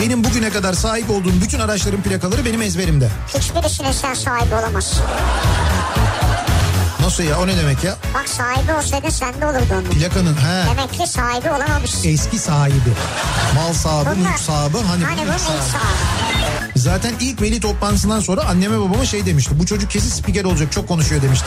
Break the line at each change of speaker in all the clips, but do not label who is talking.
Benim bugüne kadar sahip olduğum bütün araçların plakaları benim ezberimde.
Hiçbirisine sen sahibi olamazsın.
Nasıl ya o ne demek ya?
Bak sahibi olsaydın sen de olurdu onun.
Plakanın he.
Demek ki sahibi olamamışsın.
Eski sahibi. Mal sahibi,
Bunlar-
mülk sahibi. Hani,
Hani
bu mülk sahibi.
sahibi.
Zaten ilk veli toplantısından sonra anneme babama şey demişti. Bu çocuk kesin spiker olacak çok konuşuyor demişti.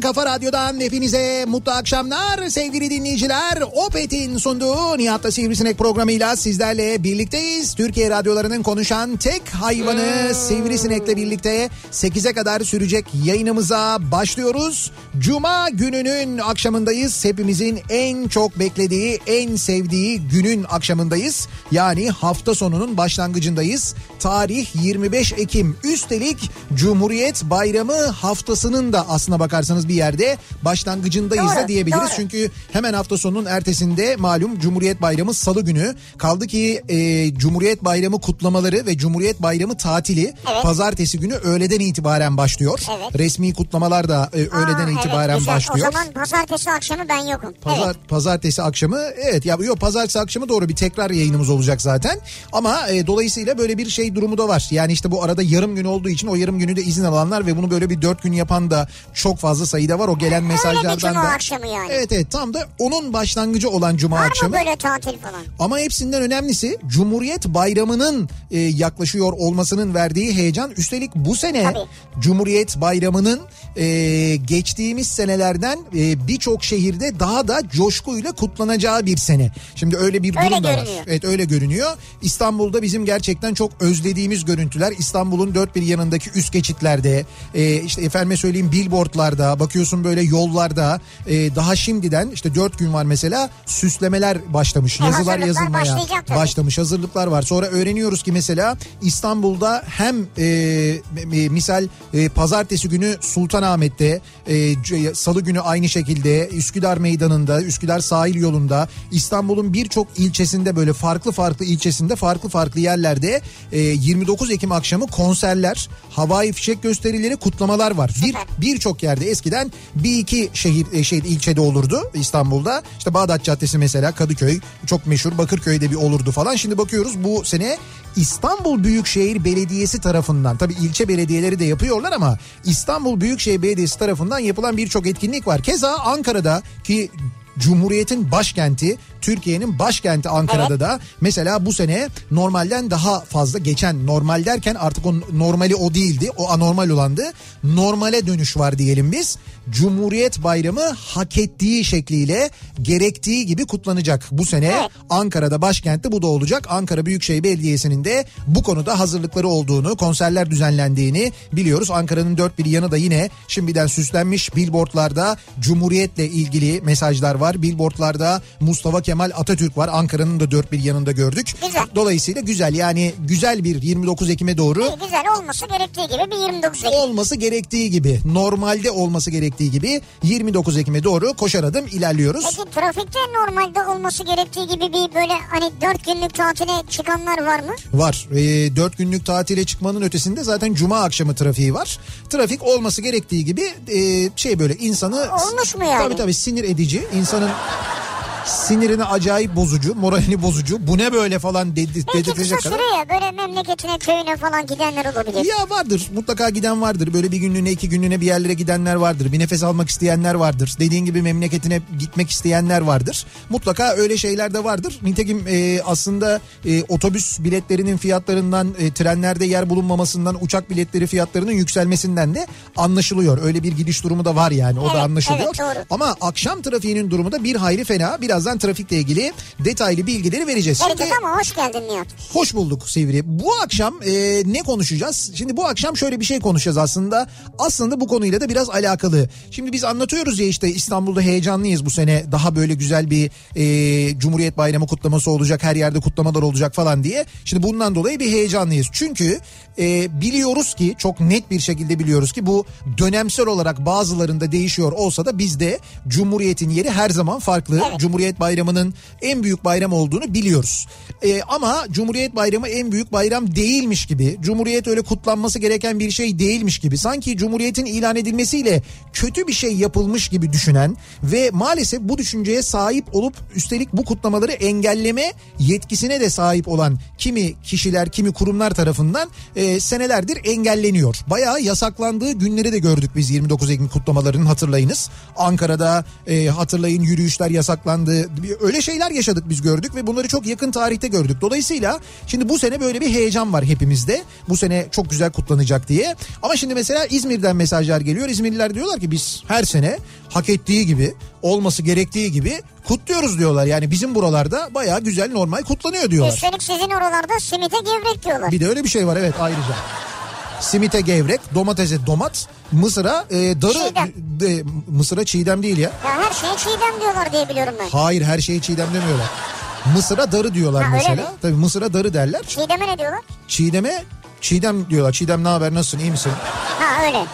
kafa radyodan hepinize mutlu akşamlar sevgili dinleyiciler. Opet'in sunduğu Nihat'ta Sivrisinek programıyla sizlerle birlikteyiz. Türkiye radyolarının konuşan tek hayvanı Sivrisinek'le birlikte 8'e kadar sürecek yayınımıza başlıyoruz. Cuma gününün akşamındayız. Hepimizin en çok beklediği, en sevdiği günün akşamındayız. Yani hafta sonunun başlangıcındayız. Tarih 25 Ekim. Üstelik Cumhuriyet Bayramı haftasının da aslına bakarsanız bir yerde başlangıcındayız da
Doğru,
diyebiliriz.
doğru.
Çünkü hemen hafta sonunun ertesinde malum Cumhuriyet Bayramı salı günü. Kaldı ki e, Cumhuriyet Bayramı kutlamaları ve Cumhuriyet Bayramı tatili
Evet.
pazartesi günü öğleden itibaren başlıyor.
Evet.
Resmi kutlamalar da e, öğleden
Aa,
itibaren
evet, güzel.
başlıyor.
O zaman pazartesi akşamı ben yokum.
Pazar,
Evet.
Pazartesi akşamı evet ya yok pazartesi akşamı doğru bir tekrar yayınımız olacak zaten. Ama e, dolayısıyla böyle bir şey durumu da var. Yani işte bu arada yarım gün olduğu için o yarım günü de izin alanlar ve bunu böyle bir dört gün yapan da çok fazla sayıda var. O gelen mesajlardan
cuma
da.
akşamı yani.
Evet evet tam da onun başlangıcı olan cuma
Var mı
akşamı.
böyle tatil falan?
Ama hepsinden önemlisi Cumhuriyet Bayramı'nın e, yaklaşıyor olmasının verdiği heyecan. Üstelik bu sene
Tabii.
Cumhuriyet Bayramı'nın e, geçtiğimiz senelerden e, birçok şehirde daha da coşkuyla kutlanacağı bir sene. Şimdi öyle bir
Öyle
durum da var.
görünüyor.
Evet öyle görünüyor. İstanbul'da bizim gerçekten çok özlediğimiz görüntüler. İstanbul'un dört bir yanındaki üst geçitlerde e, işte efendime söyleyeyim billboardlarda bakıyorsun böyle yollarda e, daha şimdiden işte dört gün var mesela süslemeler başlamış.
E,
Yazılar yazılmaya başlamış hazırlıklar var. Sonra öğreniyoruz ki mesela İstanbul'da hem e, e, misal e, pazartesi günü Sultanahmet'te e, salı günü aynı şekilde Üsküdar Meydanı'nda Üsküdar sahil yolunda İstanbul'un birçok ilçesinde böyle farklı farklı ilçesinde farklı farklı yerlerde e, 29 Ekim akşamı konserler, havai fişek gösterileri, kutlamalar var. Bir birçok yerde eskiden bir iki şehir e, şey ilçede olurdu İstanbul'da. İşte Bağdat Caddesi mesela Kadıköy çok meşhur Bakırköy'de bir olurdu falan. Şimdi bakıyoruz bu sene İstanbul Büyükşehir Belediyesi tarafından tabii ilçe belediyeleri de yapıyorlar ama İstanbul Büyükşehir Belediyesi tarafından yapılan birçok etkinlik var. Keza Ankara'da ki Cumhuriyet'in başkenti, Türkiye'nin başkenti Ankara'da da mesela bu sene normalden daha fazla geçen normal derken artık o normali o değildi. O anormal olandı. Normale dönüş var diyelim biz. Cumhuriyet Bayramı hak ettiği şekliyle gerektiği gibi kutlanacak. Bu sene
Evet.
Ankara'da başkentte bu da olacak. Ankara Büyükşehir Belediyesi'nin de bu konuda hazırlıkları olduğunu, konserler düzenlendiğini biliyoruz. Ankara'nın dört bir yanı da yine şimdiden süslenmiş billboardlarda Cumhuriyet'le ilgili mesajlar var. Billboardlarda Mustafa Kemal Atatürk var. Ankara'nın da dört bir yanında gördük.
Güzel.
Dolayısıyla güzel yani güzel bir 29 Ekim'e doğru
İyi, güzel olması gerektiği gibi bir 29 Ekim.
olması gerektiği gibi normalde olması gerektiği gibi 29 Ekim'e doğru koşar adım ilerliyoruz.
Peki trafikte normalde olması gerektiği gibi bir böyle hani 4 günlük tatile çıkanlar var mı?
Var. E, 4 günlük tatile çıkmanın ötesinde zaten cuma akşamı trafiği var. Trafik olması gerektiği gibi e, şey böyle insanı...
Olmuş mu yani?
Tabii tabii sinir edici. insanın sinirini acayip bozucu, moralini bozucu. Bu ne böyle falan dedi,
Belki
dedirtecek kadar.
süre ya böyle memleketine köyüne falan gidenler olabilir.
Ya vardır mutlaka giden vardır böyle bir günlüğüne iki günlüğüne bir yerlere gidenler vardır bir nefes almak isteyenler vardır dediğin gibi memleketine gitmek isteyenler vardır mutlaka öyle şeyler de vardır nitekim e, aslında e, otobüs biletlerinin fiyatlarından e, trenlerde yer bulunmamasından uçak biletleri fiyatlarının yükselmesinden de anlaşılıyor öyle bir gidiş durumu da var yani o da
Evet,
anlaşılıyor
evet, doğru.
ama akşam trafiğinin durumu da bir hayli fena birazdan trafikle ilgili detaylı bilgileri vereceğiz.
Vereceğiz
Şimdi-
ama hoş geldin Nihat.
Hoş bulduk Sivri. Bu akşam e, ne konuşacağız? Şimdi bu akşam şöyle bir şey konuşacağız aslında. Aslında bu konuyla da biraz alakalı. Şimdi biz anlatıyoruz ya işte İstanbul'da heyecanlıyız bu sene. Daha böyle güzel bir e, Cumhuriyet Bayramı kutlaması olacak. Her yerde kutlamalar olacak falan diye. Şimdi bundan dolayı bir heyecanlıyız. Çünkü e, biliyoruz ki çok net bir şekilde biliyoruz ki bu dönemsel olarak bazılarında değişiyor olsa da bizde Cumhuriyet'in yeri her zaman farklı. Cumhuriyet Bayramı'nın en büyük bayram olduğunu biliyoruz. E, ama Cumhuriyet Bayramı en büyük bayram değilmiş gibi, Cumhuriyet öyle kutlanması gereken bir şey değilmiş gibi, sanki Cumhuriyet'in ilan edilmesiyle kötü bir şey yapılmış gibi düşünen ve maalesef bu düşünceye sahip olup üstelik bu kutlamaları engelleme yetkisine de sahip olan kimi kişiler, kimi kurumlar tarafından e, senelerdir engelleniyor. Bayağı yasaklandığı günleri de gördük biz 29 Ekim kutlamalarının hatırlayınız. Ankara'da e, hatırlayın yürüyüşler yasaklandı. Bir- Öyle şeyler yaşadık biz gördük ve bunları çok yakın tarihte gördük. Dolayısıyla şimdi bu sene böyle bir heyecan var hepimizde. Bu sene çok güzel kutlanacak diye. Ama şimdi mesela İzmir'den mesajlar geliyor. İzmirliler diyorlar ki biz her sene hak ettiği gibi olması gerektiği gibi kutluyoruz diyorlar. Yani bizim buralarda bayağı güzel normal kutlanıyor diyorlar.
Üstelik sizin oralarda simite gevrek diyorlar.
Bir de öyle bir şey var evet ayrıca. Simite gevrek, domatese domat, mısıra e, darı...
Çiğdem.
De, mısıra çiğdem değil ya.
Ya her şeye çiğdem diyorlar diye biliyorum ben.
Hayır her şeyi çiğdem demiyorlar. Mısıra darı diyorlar
Ha,
mesela. Tabii mısıra darı derler.
Çiğdeme ne diyorlar?
Çiğdeme çiğdem diyorlar. Çiğdem ne haber nasılsın iyi misin?
Ha öyle.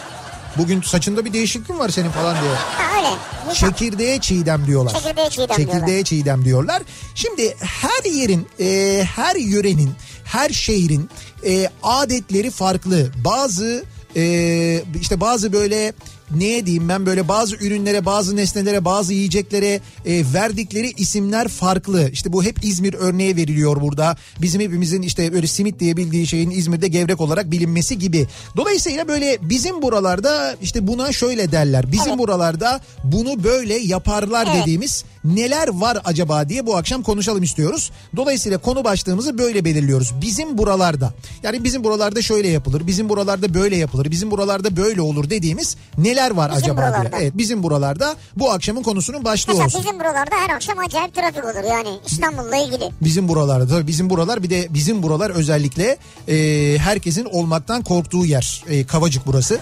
Bugün saçında bir değişiklik var senin falan diyor.
Ha öyle.
Çekirdeğe çiğdem diyorlar.
Çekirdeğe çiğdem
Çekirdeğe
diyorlar.
çiğdem diyorlar. Şimdi her yerin, e, her yörenin, her şehrin e, adetleri farklı. Bazı e, işte bazı böyle neye diyeyim ben böyle bazı ürünlere, bazı nesnelere, bazı yiyeceklere e, verdikleri isimler farklı. İşte bu hep İzmir örneği veriliyor burada. Bizim hepimizin işte böyle simit diye bildiği şeyin İzmir'de gevrek olarak bilinmesi gibi. Dolayısıyla böyle bizim buralarda işte buna şöyle derler. Bizim buralarda bunu böyle yaparlar
Evet.
dediğimiz neler var acaba diye bu akşam konuşalım istiyoruz. Dolayısıyla konu başlığımızı böyle belirliyoruz. Bizim buralarda yani bizim buralarda şöyle yapılır, bizim buralarda böyle yapılır, bizim buralarda böyle olur dediğimiz neler var
Bizim
acaba diye.
buralarda.
Evet bizim buralarda bu akşamın konusunun başlığı
Mesela
olsun.
bizim buralarda her akşam acayip trafik olur yani İstanbul'la ilgili.
Bizim buralarda tabii bizim buralar bir de bizim buralar özellikle e, herkesin olmaktan korktuğu yer. E, Kavacık burası.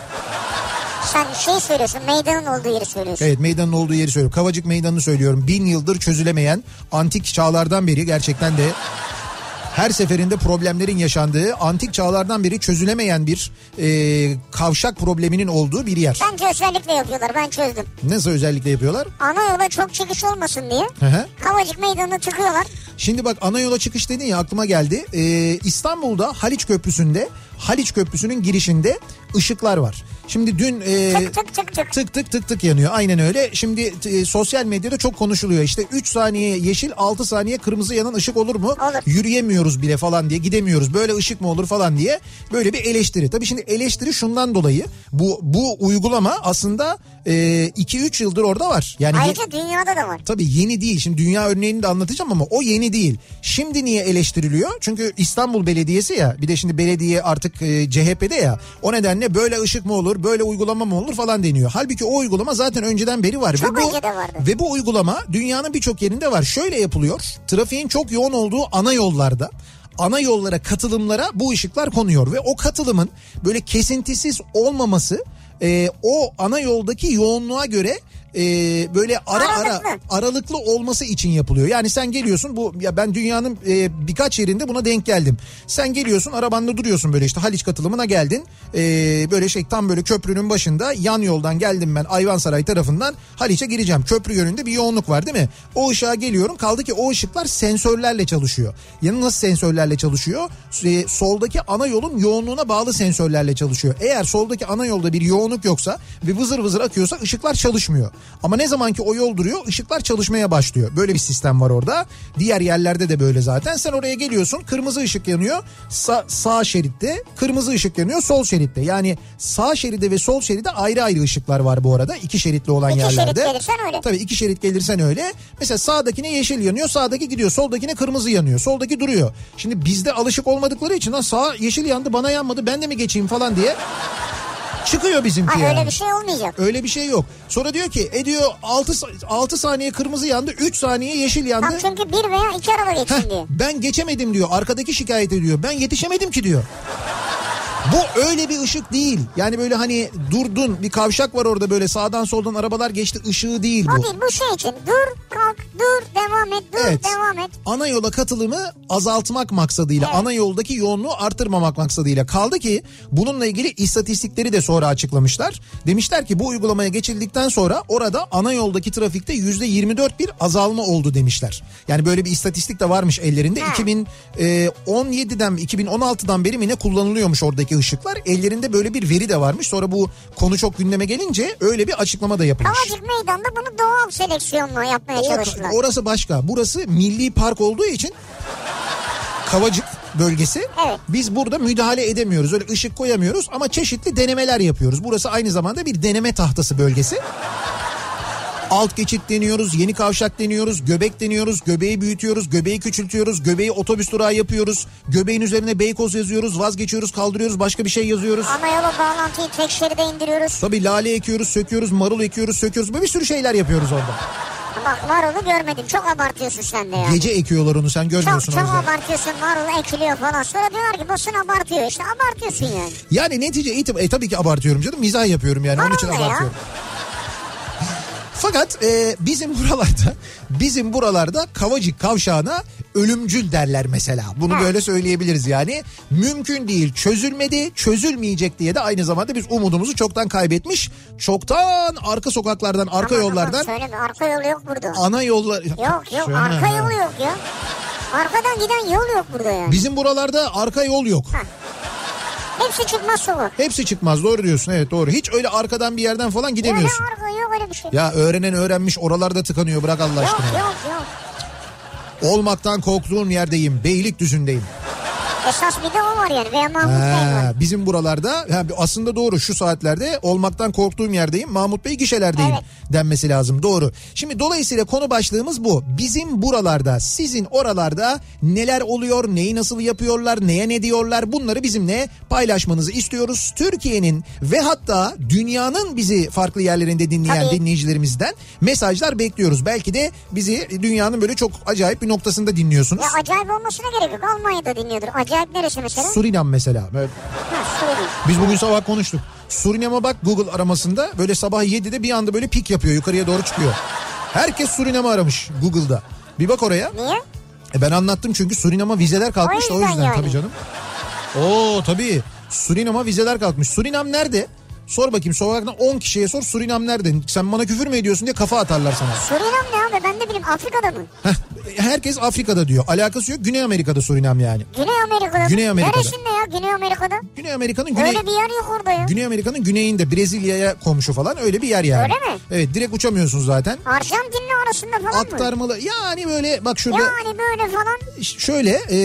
Sen şey söylüyorsun meydanın olduğu yeri söylüyorsun.
Evet meydanın olduğu yeri söylüyorum. Kavacık meydanını söylüyorum. Bin yıldır çözülemeyen antik çağlardan beri gerçekten de her seferinde problemlerin yaşandığı antik çağlardan beri çözülemeyen bir e, kavşak probleminin olduğu bir yer.
Bence özellikle yapıyorlar ben çözdüm.
Nasıl özellikle yapıyorlar?
Ana yola çok çıkış olmasın diye
Hı hı.
Kavacık meydanını tıkıyorlar.
Şimdi bak ana yola çıkış dedin ya aklıma geldi. Ee, İstanbul'da Haliç Köprüsü'nde Haliç Köprüsü'nün girişinde ışıklar var. Şimdi dün e,
Tık tık tık tık.
tık tık tık tık yanıyor. Aynen öyle. Şimdi e, sosyal medyada çok konuşuluyor. İşte 3 saniye yeşil 6 saniye kırmızı yanan ışık olur mu?
Olur.
Yürüyemiyoruz bile falan diye gidemiyoruz. Böyle ışık mı olur falan diye böyle bir eleştiri. Tabii şimdi eleştiri şundan dolayı bu bu uygulama aslında 2-3 yıldır orada var. Yani ye-
Ayrıca dünyada da var.
Tabii yeni değil. Şimdi dünya örneğini de anlatacağım ama o yeni değil. Şimdi niye eleştiriliyor? Çünkü İstanbul Belediyesi ya bir de şimdi belediye artık e, CHP'de ya. O nedenle böyle ışık mı olur, böyle uygulama mı olur falan deniyor. Halbuki o uygulama zaten önceden beri var.
Çok
ve bu,
vardı.
Ve bu uygulama dünyanın birçok yerinde var. Şöyle yapılıyor. Trafiğin çok yoğun olduğu ana yollarda ana yollara katılımlara bu ışıklar konuyor ve o katılımın böyle kesintisiz olmaması e, o ana yoldaki yoğunluğa göre e, böyle ara ara
Aralıklı.
aralıklı olması için yapılıyor. Yani sen geliyorsun bu ya ben dünyanın e, birkaç yerinde buna denk geldim. Sen geliyorsun arabanda duruyorsun böyle işte Haliç katılımına geldin. E, böyle şey tam böyle köprünün başında yan yoldan geldim ben Ayvansaray tarafından Haliç'e gireceğim. Köprü yönünde bir yoğunluk var değil mi? O ışığa geliyorum. Kaldı ki o ışıklar sensörlerle çalışıyor. Yani nasıl sensörlerle çalışıyor? E, soldaki ana yolun yoğunluğuna bağlı sensörlerle çalışıyor. Eğer soldaki ana yolda bir yoğunluk yoksa ve vızır vızır akıyorsa ışıklar çalışmıyor. Ama ne zaman ki o yol duruyor ışıklar çalışmaya başlıyor. Böyle bir sistem var orada. Diğer yerlerde de böyle zaten. Sen oraya geliyorsun kırmızı ışık yanıyor sağ, sağ şeritte kırmızı ışık yanıyor sol şeritte. Yani sağ şeride ve sol şeride ayrı ayrı ışıklar var bu arada. iki şeritli olan
İki şerit
yerlerde.
gelirsen öyle.
Tabii iki şerit gelirsen öyle. Mesela sağdakine yeşil yanıyor sağdaki gidiyor soldakine kırmızı yanıyor soldaki duruyor. Şimdi bizde alışık olmadıkları için sağ yeşil yandı bana yanmadı ben de mi geçeyim falan diye çıkıyor bizimki
Ha
yani.
öyle bir şey olmayacak.
Öyle bir şey yok. Sonra diyor ki e diyor 6, 6 saniye kırmızı yandı 3 saniye yeşil yandı.
Tam çünkü bir veya iki araba geçsin
Heh,
diyor.
ben geçemedim diyor. Arkadaki şikayet ediyor. Ben yetişemedim ki diyor. Bu öyle bir ışık değil. Yani böyle hani durdun bir kavşak var orada böyle sağdan soldan arabalar geçti ışığı değil bu.
değil bu şey için. Dur kalk dur devam et dur
Evet.
devam et.
Ana yola katılımı azaltmak maksadıyla, ana yoldaki yoğunluğu artırmamak maksadıyla kaldı ki bununla ilgili istatistikleri de sonra açıklamışlar. Demişler ki bu uygulamaya geçildikten sonra orada ana yoldaki trafikte yüzde 24 bir azalma oldu demişler. Yani böyle bir istatistik de varmış ellerinde.
Ha.
2017'den 2016'dan beri mi ne kullanılıyormuş oradaki ışıklar. Ellerinde böyle bir veri de varmış. Sonra bu konu çok gündeme gelince öyle bir açıklama da yapılmış.
Kavacık meydanda bunu doğal seleksiyonla yapmaya
O-
çalıştılar.
orası başka. Burası milli park olduğu için Kavacık bölgesi.
Evet.
Biz burada müdahale edemiyoruz. Öyle ışık koyamıyoruz ama çeşitli denemeler yapıyoruz. Burası aynı zamanda bir deneme tahtası bölgesi. Alt geçit deniyoruz, yeni kavşak deniyoruz, göbek deniyoruz, göbeği büyütüyoruz, göbeği küçültüyoruz, göbeği otobüs durağı yapıyoruz. Göbeğin üzerine Beykoz yazıyoruz, vazgeçiyoruz, kaldırıyoruz, başka bir şey yazıyoruz.
Ana yola bağlantıyı tek şeride indiriyoruz.
Tabii lale ekiyoruz, söküyoruz, marul ekiyoruz, söküyoruz. Böyle bir sürü şeyler yapıyoruz orada.
Bak marulu görmedim. Çok abartıyorsun sen de ya.
Gece ekiyorlar onu sen
Çok
görmüyorsun
çok
yüzden.
abartıyorsun marul ekiliyor falan. Sonra diyorlar ki basın abartıyor. İşte abartıyorsun yani.
Yani netice itibariyle e, tabii ki abartıyorum canım. Mizah yapıyorum yani onun için
ne ya?
Fakat e, bizim buralarda bizim buralarda Kavacık kavşağına ölümcül derler mesela. Bunu
Ha.
böyle söyleyebiliriz yani. Mümkün değil çözülmedi çözülmeyecek diye de aynı zamanda biz umudumuzu çoktan kaybetmiş. Çoktan arka sokaklardan arka
aman,
yollardan
Söyleme arka yolu yok burada.
ana yollar...
Yok yok
Şöyle.
arka yolu yok ya. Arkadan giden yol yok burada ya.
Bizim buralarda arka yol yok.
Hepsi çıkmaz sokak.
Hepsi çıkmaz doğru diyorsun evet doğru. Hiç öyle arkadan bir yerden falan
Öyle
gidemiyorsun.
arka yok öyle bir şey.
Ya öğrenen öğrenmiş oralarda tıkanıyor bırak Allah
Yok
aşkına.
yok yok.
Olmaktan korktuğum yerdeyim. Beylikdüzü'ndeyim.
Esas bir de o var yani. Veya Mahmut Bey
Ha,
var.
bizim buralarda ha, aslında doğru şu saatlerde olmaktan korktuğum yerdeyim. Mahmut Bey gişelerdeyim
Evet.
denmesi lazım. Doğru. Şimdi dolayısıyla konu başlığımız bu. Bizim buralarda sizin oralarda neler oluyor, neyi nasıl yapıyorlar, neye ne diyorlar bunları bizimle paylaşmanızı istiyoruz. Türkiye'nin ve hatta dünyanın bizi farklı yerlerinde dinleyen
Tabii.
dinleyicilerimizden mesajlar bekliyoruz. Belki de bizi dünyanın böyle çok acayip bir noktasında dinliyorsunuz.
Ya acayip olmasına gerek yok. Almanya'da dinliyordur. Acayip neresi mesela?
Surinam mesela. Böyle
ha, Surinam.
Biz bugün sabah konuştuk. Surinam'a bak Google aramasında böyle sabah 7'de bir anda böyle pik yapıyor yukarıya doğru çıkıyor. Herkes Surinam'ı aramış Google'da. Bir bak oraya.
Niye?
E ben anlattım çünkü Surinam'a vizeler kalkmış da o
yüzden
yüzden
yani.
tabii canım. Oo tabii. Surinam'a vizeler kalkmış. Surinam nerede? Sor bakayım sokaktan 10 kişiye sor Surinam nerede? Sen bana küfür mü ediyorsun diye kafa atarlar sana.
Surinam ne abi? Ben de bileyim Afrika'da mı?
Heh, herkes Afrika'da diyor. Alakası yok. Güney Amerika'da Surinam yani.
Güney Amerika'da. mı?
Güney Amerika'da.
Neresinde ya Güney Amerika'da?
Güney Amerika'nın güney...
Öyle bir yer yok orada ya.
Güney Amerika'nın güneyinde Brezilya'ya komşu falan öyle bir yer yani.
Öyle mi?
Evet direkt uçamıyorsun zaten.
Arjantin'le arasında falan mı?
Aktarmalı yani böyle bak şurada
Yani böyle falan.
şöyle e,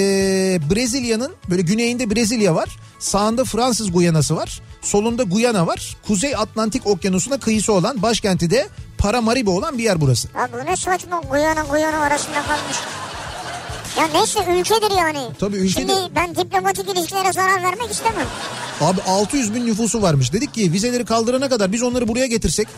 Brezilya'nın böyle güneyinde Brezilya var. Sağında Fransız Guyana'sı var. Solunda Guyana var. Kuzey Atlantik Okyanusu'na kıyısı olan başkenti de Paramaribo olan bir yer burası.
Ya bu ne saçma Guyana Guyana arasında kalmış. Ya neyse ülkedir yani.
Tabii ülkedir.
Şimdi ben diplomatik ilişkilere zarar vermek istemem.
Abi 600 bin nüfusu varmış. Dedik ki vizeleri kaldırana kadar biz onları buraya getirsek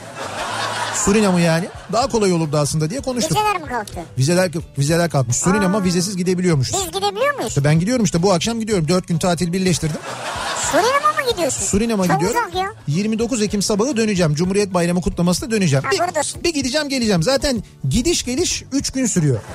Surinam'ı yani daha kolay olurdu aslında diye konuştuk.
Vizeler mi kalktı?
Vizeler vizeler kalkmış. Surinam'a vizesiz gidebiliyormuşuz.
Biz gidebiliyor muyuz?
İşte ben gidiyorum işte bu akşam gidiyorum. Dört gün tatil birleştirdim.
Surinam'a mı gidiyorsun?
Surinam'a
Çok
gidiyorum.
uzak ya.
29 Ekim sabahı döneceğim. Cumhuriyet Bayramı kutlamasına döneceğim.
Ha,
bir,
buradasın.
bir gideceğim geleceğim. Zaten gidiş geliş 3 gün sürüyor.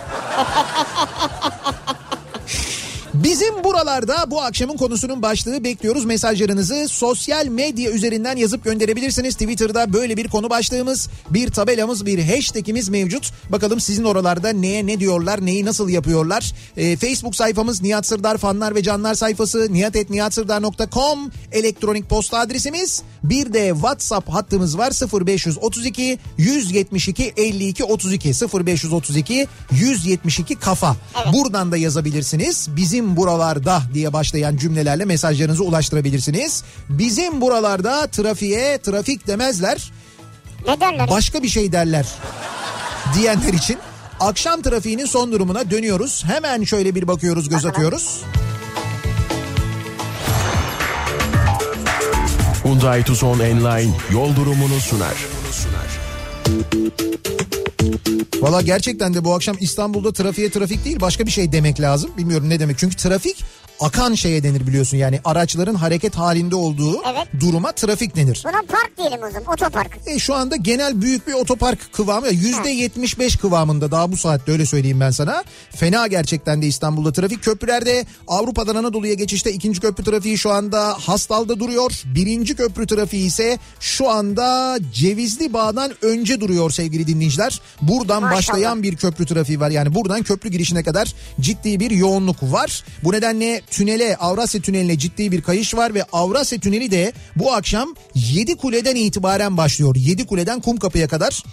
Bizim buralarda bu akşamın konusunun başlığı bekliyoruz. Mesajlarınızı sosyal medya üzerinden yazıp gönderebilirsiniz. Twitter'da böyle bir konu başlığımız, bir tabelamız, bir hashtagimiz mevcut. Bakalım sizin oralarda neye ne diyorlar, neyi nasıl yapıyorlar. Ee, Facebook sayfamız Nihat Sırdar fanlar ve canlar sayfası nihatetnihatsırdar.com elektronik posta adresimiz. Bir de WhatsApp hattımız var 0532 172 52 32 0532 172 kafa. Buradan da yazabilirsiniz. Bizim buralarda diye başlayan cümlelerle mesajlarınızı ulaştırabilirsiniz. Bizim buralarda trafiğe trafik demezler.
Ne derler?
Başka bir şey derler diyenler için akşam trafiğinin son durumuna dönüyoruz. Hemen şöyle bir bakıyoruz, göz atıyoruz.
Hyundai Tucson Enline yol durumunu sunar.
Valla gerçekten de bu akşam İstanbul'da trafiğe trafik değil başka bir şey demek lazım. Bilmiyorum ne demek. Çünkü trafik akan şeye denir biliyorsun. Yani araçların hareket halinde olduğu
Evet.
duruma trafik denir.
Buna park diyelim o zaman otopark.
E şu anda genel büyük bir otopark kıvamı yüzde yetmiş beş kıvamında daha bu saatte öyle söyleyeyim ben sana. Fena gerçekten de İstanbul'da trafik köprülerde Avrupa'dan Anadolu'ya geçişte ikinci köprü trafiği şu anda Hastal'da duruyor. Birinci köprü trafiği ise şu anda Cevizli Bağ'dan önce duruyor sevgili dinleyiciler. Buradan
Maşallah.
başlayan bir köprü trafiği var. Yani buradan köprü girişine kadar ciddi bir yoğunluk var. Bu nedenle tünele Avrasya Tüneli'ne ciddi bir kayış var ve Avrasya Tüneli de bu akşam 7 kuleden itibaren başlıyor. 7 kuleden Kumkapı'ya kadar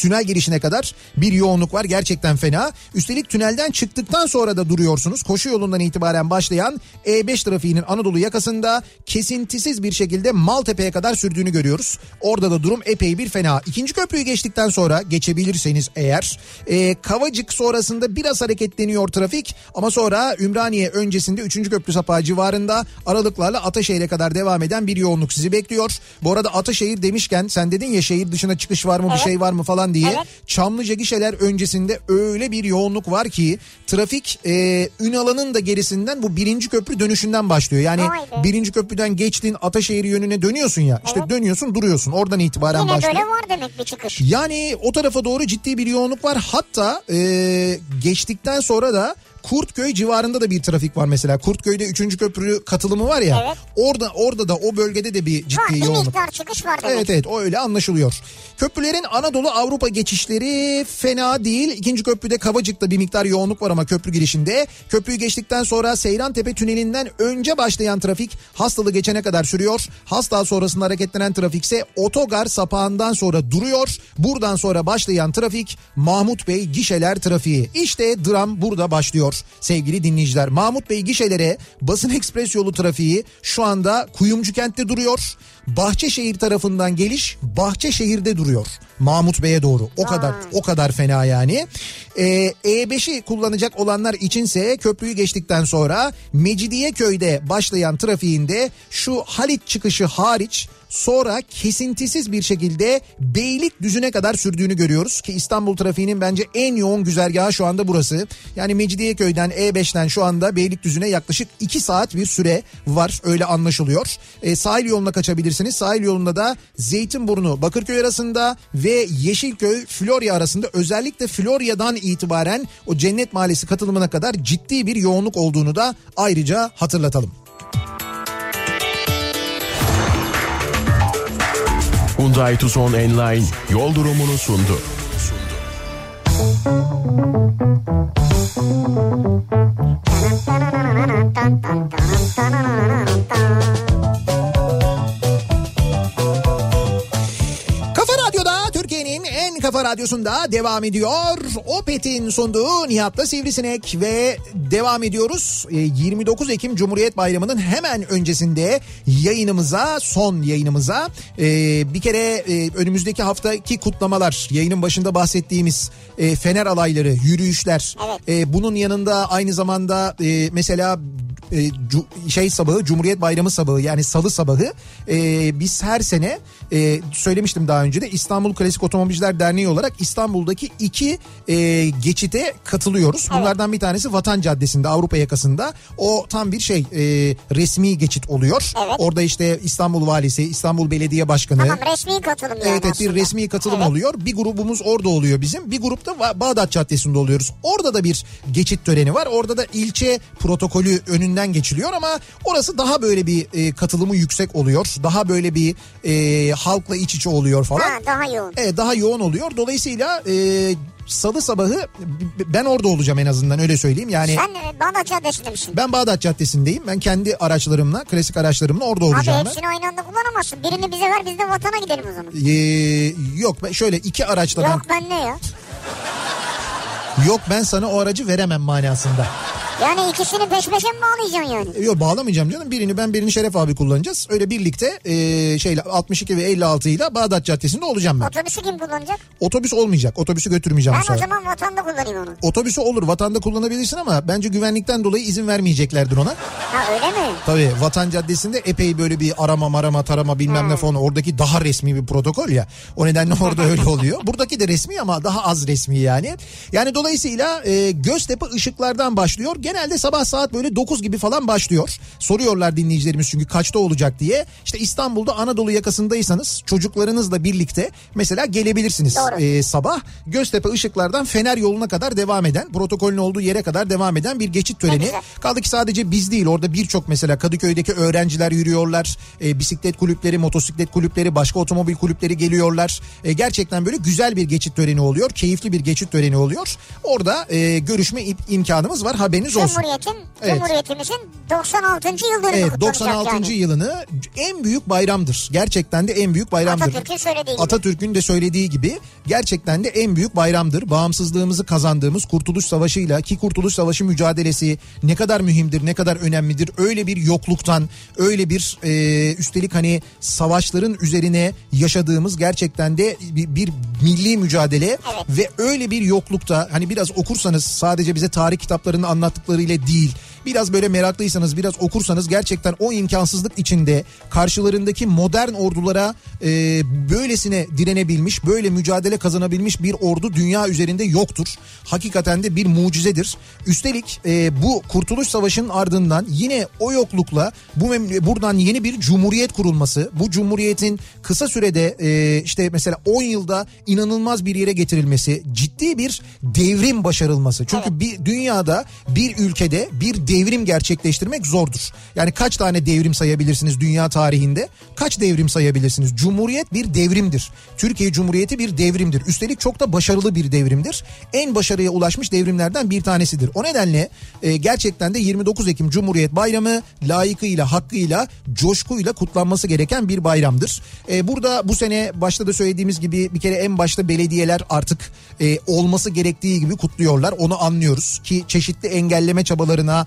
tünel girişine kadar bir yoğunluk var gerçekten fena. Üstelik tünelden çıktıktan sonra da duruyorsunuz. Koşu yolundan itibaren başlayan E5 trafiğinin Anadolu yakasında kesintisiz bir şekilde Maltepe'ye kadar sürdüğünü görüyoruz. Orada da durum epey bir fena. İkinci köprüyü geçtikten sonra geçebilirseniz eğer e, Kavacık sonrasında biraz hareketleniyor trafik ama sonra Ümraniye öncesinde 3. köprü sapağı civarında aralıklarla Ataşehir'e kadar devam eden bir yoğunluk sizi bekliyor. Bu arada Ataşehir demişken sen dedin ya şehir dışına çıkış var mı bir
Evet.
şey var mı falan diye.
Evet.
Çamlıca gişeler öncesinde öyle bir yoğunluk var ki trafik e, Ünalan'ın da gerisinden bu birinci köprü dönüşünden başlıyor. Yani
be.
birinci köprüden geçtin Ataşehir yönüne dönüyorsun ya. İşte
Evet.
dönüyorsun duruyorsun oradan itibaren
Yine
başlıyor.
böyle var demek bir çıkış.
Yani o tarafa doğru ciddi bir yoğunluk var. Hatta e, geçtikten sonra da Kurtköy civarında da bir trafik var mesela. Kurtköy'de 3. köprü katılımı var ya.
Evet.
Orada orada da o bölgede de bir ciddi
Var bir
yoğunluk.
miktar çıkış var demek.
Evet evet o öyle anlaşılıyor. Köprülerin Anadolu Avrupa geçişleri fena değil. İkinci köprüde Kavacık'ta bir miktar yoğunluk var ama köprü girişinde. Köprüyü geçtikten sonra Seyrantepe tünelinden önce başlayan trafik hastalı geçene kadar sürüyor. Hastal sonrasında hareketlenen trafik ise otogar sapağından sonra duruyor. Buradan sonra başlayan trafik Mahmut Bey gişeler trafiği. İşte dram burada başlıyor sevgili dinleyiciler. Mahmut Bey gişelere basın ekspres yolu trafiği şu anda Kuyumcu kentte duruyor. Bahçeşehir tarafından geliş Bahçeşehir'de duruyor. Mahmut Bey'e doğru. O kadar o kadar fena yani. Ee, E5'i kullanacak olanlar içinse köprüyü geçtikten sonra Mecidiyeköy'de başlayan trafiğinde şu Halit çıkışı hariç sonra kesintisiz bir şekilde Beylikdüzü'ne kadar sürdüğünü görüyoruz ki İstanbul trafiğinin bence en yoğun güzergahı şu anda burası. Yani Mecidiyeköy'den E5'ten şu anda Beylikdüzü'ne yaklaşık 2 saat bir süre var öyle anlaşılıyor. E, sahil yoluna kaçabilirsiniz. Sahil yolunda da Zeytinburnu Bakırköy arasında ve Yeşilköy Florya arasında özellikle Florya'dan itibaren o Cennet Mahallesi katılımına kadar ciddi bir yoğunluk olduğunu da ayrıca hatırlatalım.
Hyundai Tucson Enline yol durumunu sundu.
Kafa kafa radyosunda devam ediyor. Opet'in sunduğu Nihat'la Sivrisinek ve devam ediyoruz. Ee, 29 Ekim Cumhuriyet Bayramı'nın hemen öncesinde yayınımıza, son yayınımıza ee, bir kere e, önümüzdeki haftaki kutlamalar, yayının başında bahsettiğimiz e, fener alayları, yürüyüşler.
Evet.
E, bunun yanında aynı zamanda mesela şey sabahı Cumhuriyet Bayramı sabahı yani salı sabahı biz her sene söylemiştim daha önce de İstanbul Klasik Otomobilciler Derneği olarak İstanbul'daki iki e, geçite katılıyoruz. Bunlardan bir tanesi Vatan Caddesi'nde Avrupa yakasında. O tam bir şey e, resmi geçit oluyor.
Evet.
Orada işte İstanbul Valisi, İstanbul Belediye Başkanı.
Tamam resmi katılım yani
Evet, evet bir resmi katılım
Evet.
oluyor. Bir grubumuz orada oluyor bizim. Bir grupta Bağdat Caddesi'nde oluyoruz. Orada da bir geçit töreni var. Orada da ilçe protokolü önünden geçiliyor ama orası daha böyle bir e, katılımı yüksek oluyor. Daha böyle bir e, halkla iç içe oluyor falan.
Ha, daha yoğun.
Evet daha yoğun oluyor. Dolayısıyla e, salı sabahı ben orada olacağım en azından öyle söyleyeyim. Yani
Sen e, Bağdat Caddesi'nde misin?
ben Bağdat Caddesi'ndeyim. Ben kendi araçlarımla, klasik araçlarımla orada
Abi
olacağım. ben.
hepsini aynı anda kullanamazsın. Birini bize ver biz de vatana gidelim o zaman.
Ee, yok ben şöyle iki araçla ben
Yok ben ne ya?
Yok ben sana o aracı veremem manasında.
Yani ikisini peş peşe mi bağlayacaksın yani?
Yok bağlamayacağım canım. Birini ben birini Şeref abi kullanacağız. Öyle birlikte e, şeyle 62 ve 56 ile Bağdat Caddesi'nde olacağım ben.
Otobüsü kim kullanacak?
Otobüs olmayacak. Otobüsü götürmeyeceğim bu
Ben o
sefer.
zaman vatanda kullanayım onu.
Otobüsü olur vatanda kullanabilirsin ama bence güvenlikten dolayı izin vermeyeceklerdir ona.
Ha öyle mi?
Tabii Vatan Caddesi'nde epey böyle bir arama marama tarama bilmem ne falan oradaki daha resmi bir protokol ya. O nedenle orada öyle oluyor. Buradaki de resmi ama daha az resmi yani. Yani dolayısıyla e, Göztepe ışıklardan başlıyor. Genelde sabah saat böyle 9 gibi falan başlıyor. Soruyorlar dinleyicilerimiz çünkü kaçta olacak diye. İşte İstanbul'da Anadolu yakasındaysanız çocuklarınızla birlikte mesela gelebilirsiniz
Doğru.
e, sabah. Göztepe ışıklardan Fener yoluna kadar devam eden protokolün olduğu yere kadar devam eden bir geçit töreni. Kaldı ki sadece biz değil orada birçok mesela Kadıköy'deki öğrenciler yürüyorlar. E, bisiklet kulüpleri, motosiklet kulüpleri, başka otomobil kulüpleri geliyorlar. E, gerçekten böyle güzel bir geçit töreni oluyor. Keyifli bir geçit töreni oluyor. Orada e, görüşme im- imkanımız var haberiniz olsun.
Cumhuriyet'in,
Evet.
Cumhuriyetimizin 96. yıl dönümü
Evet
kutlanacak
96.
yani.
yılını en büyük bayramdır. Gerçekten de en büyük bayramdır.
Atatürk'ün söylediği gibi.
Atatürk'ün de söylediği gibi gerçekten de en büyük bayramdır. Bağımsızlığımızı kazandığımız Kurtuluş Savaşı'yla ki Kurtuluş Savaşı mücadelesi ne kadar mühimdir, ne kadar önemlidir. Öyle bir yokluktan, öyle bir e, üstelik hani savaşların üzerine yaşadığımız gerçekten de bir, bir milli mücadele
Evet.
ve öyle bir yoklukta hani biraz okursanız sadece bize tarih kitaplarının anlattıklarıyla değil biraz böyle meraklıysanız biraz okursanız gerçekten o imkansızlık içinde karşılarındaki modern ordulara e, böylesine direnebilmiş böyle mücadele kazanabilmiş bir ordu dünya üzerinde yoktur. Hakikaten de bir mucizedir. Üstelik e, bu Kurtuluş Savaşı'nın ardından yine o yoklukla bu mem- buradan yeni bir cumhuriyet kurulması bu cumhuriyetin kısa sürede e, işte mesela 10 yılda inanılmaz bir yere getirilmesi ciddi bir devrim başarılması. Çünkü bir dünyada bir ülkede bir devrim gerçekleştirmek zordur. Yani kaç tane devrim sayabilirsiniz dünya tarihinde? Kaç devrim sayabilirsiniz? Cumhuriyet bir devrimdir. Türkiye Cumhuriyeti bir devrimdir. Üstelik çok da başarılı bir devrimdir. En başarıya ulaşmış devrimlerden bir tanesidir. O nedenle e, gerçekten de 29 Ekim Cumhuriyet Bayramı layıkıyla, hakkıyla, coşkuyla kutlanması gereken bir bayramdır. E, burada bu sene başta da söylediğimiz gibi bir kere en başta belediyeler artık e, olması gerektiği gibi kutluyorlar. Onu anlıyoruz ki çeşitli engelleme çabalarına,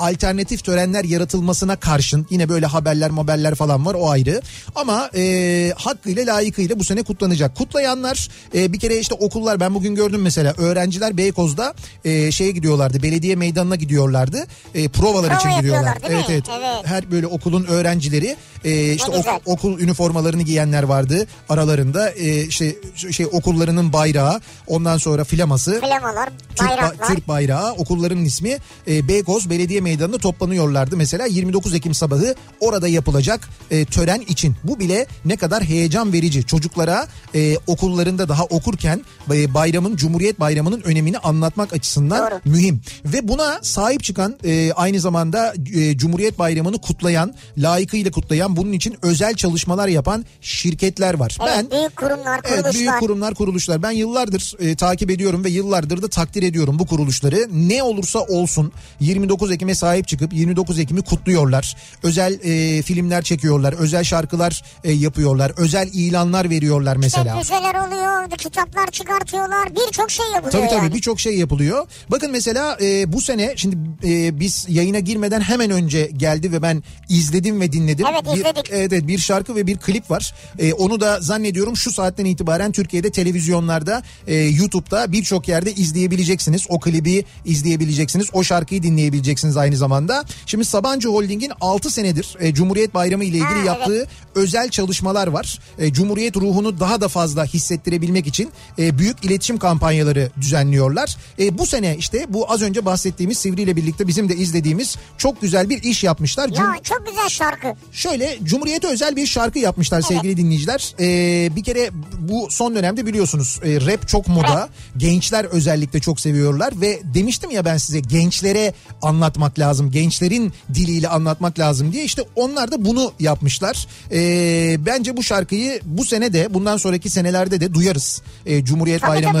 alternatif törenler yaratılmasına karşın yine böyle haberler haberler falan var o ayrı. Ama e, hakkıyla layıkıyla bu sene kutlanacak. Kutlayanlar e, bir kere işte okullar ben bugün gördüm mesela öğrenciler Beykoz'da e, şeye gidiyorlardı belediye meydanına gidiyorlardı. E, provalar
Prova
için gidiyorlar. Evet, evet
Evet.
Her böyle okulun öğrencileri e, işte ok- okul üniformalarını giyenler vardı aralarında e, işte şey okullarının bayrağı ondan sonra flaması
Flamalar, bayraklar.
Türk bayrağı okulların ismi e, Beykoz Belediye Meydanı'nda toplanıyorlardı. Mesela 29 Ekim sabahı orada yapılacak e, tören için. Bu bile ne kadar heyecan verici. Çocuklara e, okullarında daha okurken e, bayramın Cumhuriyet Bayramı'nın önemini anlatmak açısından
Doğru.
mühim. Ve buna sahip çıkan e, aynı zamanda e, Cumhuriyet Bayramı'nı kutlayan, layıkıyla kutlayan bunun için özel çalışmalar yapan şirketler var.
Evet,
ben
büyük kurumlar, kuruluşlar.
Evet büyük kurumlar kuruluşlar. Ben yıllardır e, takip ediyorum ve yıllardır da takdir ediyorum bu kuruluşları. Ne olursa olsun 29 Ekim'e sahip çıkıp 29 Ekim'i kutluyorlar. Özel e, filmler çekiyorlar. Özel şarkılar e, yapıyorlar. Özel ilanlar veriyorlar mesela.
İşte müzeler oluyor, kitaplar çıkartıyorlar. Birçok şey yapılıyor
Tabii tabii
yani.
birçok şey yapılıyor. Bakın mesela e, bu sene şimdi e, biz yayına girmeden hemen önce geldi ve ben izledim ve dinledim.
Evet,
Bir-
izledik.
evet, evet bir şarkı ve bir klip var. E, onu da zannediyorum şu saatten itibaren Türkiye'de televizyonlarda, e, YouTube'da birçok yerde izleyebileceksiniz. O klibi izleyebileceksiniz. O şarkıyı dinleyebileceksiniz aynı aynı zamanda. Şimdi Sabancı Holding'in 6 senedir e, Cumhuriyet Bayramı ile ilgili
Ha, evet.
yaptığı özel çalışmalar var. E, Cumhuriyet ruhunu daha da fazla hissettirebilmek için e, büyük iletişim kampanyaları düzenliyorlar. E, bu sene işte bu az önce bahsettiğimiz Sivri ile birlikte bizim de izlediğimiz çok güzel bir iş yapmışlar. Cum-
Ya çok güzel şarkı.
Şöyle Cumhuriyet'e özel bir şarkı yapmışlar sevgili dinleyiciler. Ee, bir kere bu son dönemde biliyorsunuz e, rap çok moda. Gençler özellikle çok seviyorlar ve demiştim ya ben size gençlere anlatmak lazım. Gençlerin diliyle anlatmak lazım diye işte onlar da bunu yapmışlar. Ee, bence bu şarkıyı bu sene de bundan sonraki senelerde de duyarız. Ee, Cumhuriyet
Tabii
Bayramı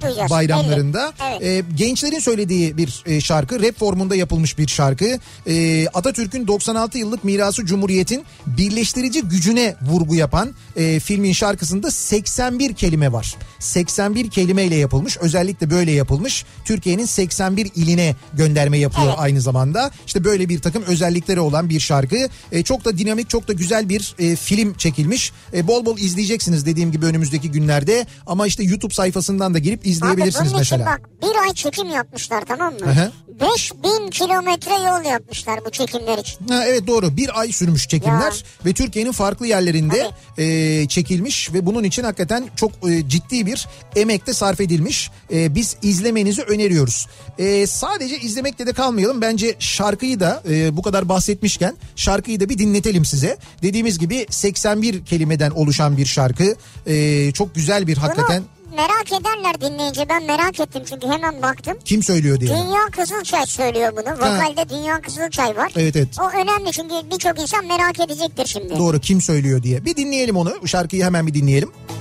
duyacağız.
bayramlarında.
Evet.
E, gençlerin söylediği bir e, şarkı, rap formunda yapılmış bir şarkı. E, Atatürk'ün 96 yıllık mirası Cumhuriyet'in birleştirici gücüne vurgu yapan e, filmin şarkısında 81 kelime var. 81 kelimeyle yapılmış. Özellikle böyle yapılmış. Türkiye'nin 81 iline gönderme yapıyor
Evet.
Aynı zamanda. İşte böyle bir takım özellikleri olan bir şarkı. E, çok da dinamik, çok da güzel bir e, film çekilmiş. E, bol bol izleyeceksiniz dediğim gibi önümüzdeki günlerde. Ama işte YouTube sayfasından da girip
Abi
izleyebilirsiniz
bunun
mesela.
bak bir ay çekim yapmışlar tamam mı?
Hı hı.
5000 kilometre yol yapmışlar bu çekimler için.
Ha, evet doğru bir ay sürmüş çekimler
Ya.
ve Türkiye'nin farklı yerlerinde e, çekilmiş ve bunun için hakikaten çok e, ciddi bir emek de sarf edilmiş. E, biz izlemenizi öneriyoruz. E, sadece izlemekle de kalmayalım bence şarkıyı da e, bu kadar bahsetmişken şarkıyı da bir dinletelim size. Dediğimiz gibi 81 kelimeden oluşan bir şarkı E, çok güzel bir hakikaten
Bunu merak ederler dinleyince ben merak ettim çünkü hemen baktım.
kim söylüyor diye.
Dünya Kızılçay söylüyor bunu. Vokalde Dünya Kızılçay var.
Evet evet.
O önemli çünkü birçok insan merak edecektir şimdi.
Doğru kim söylüyor diye. Bir dinleyelim onu. Şarkıyı hemen bir dinleyelim.
Bu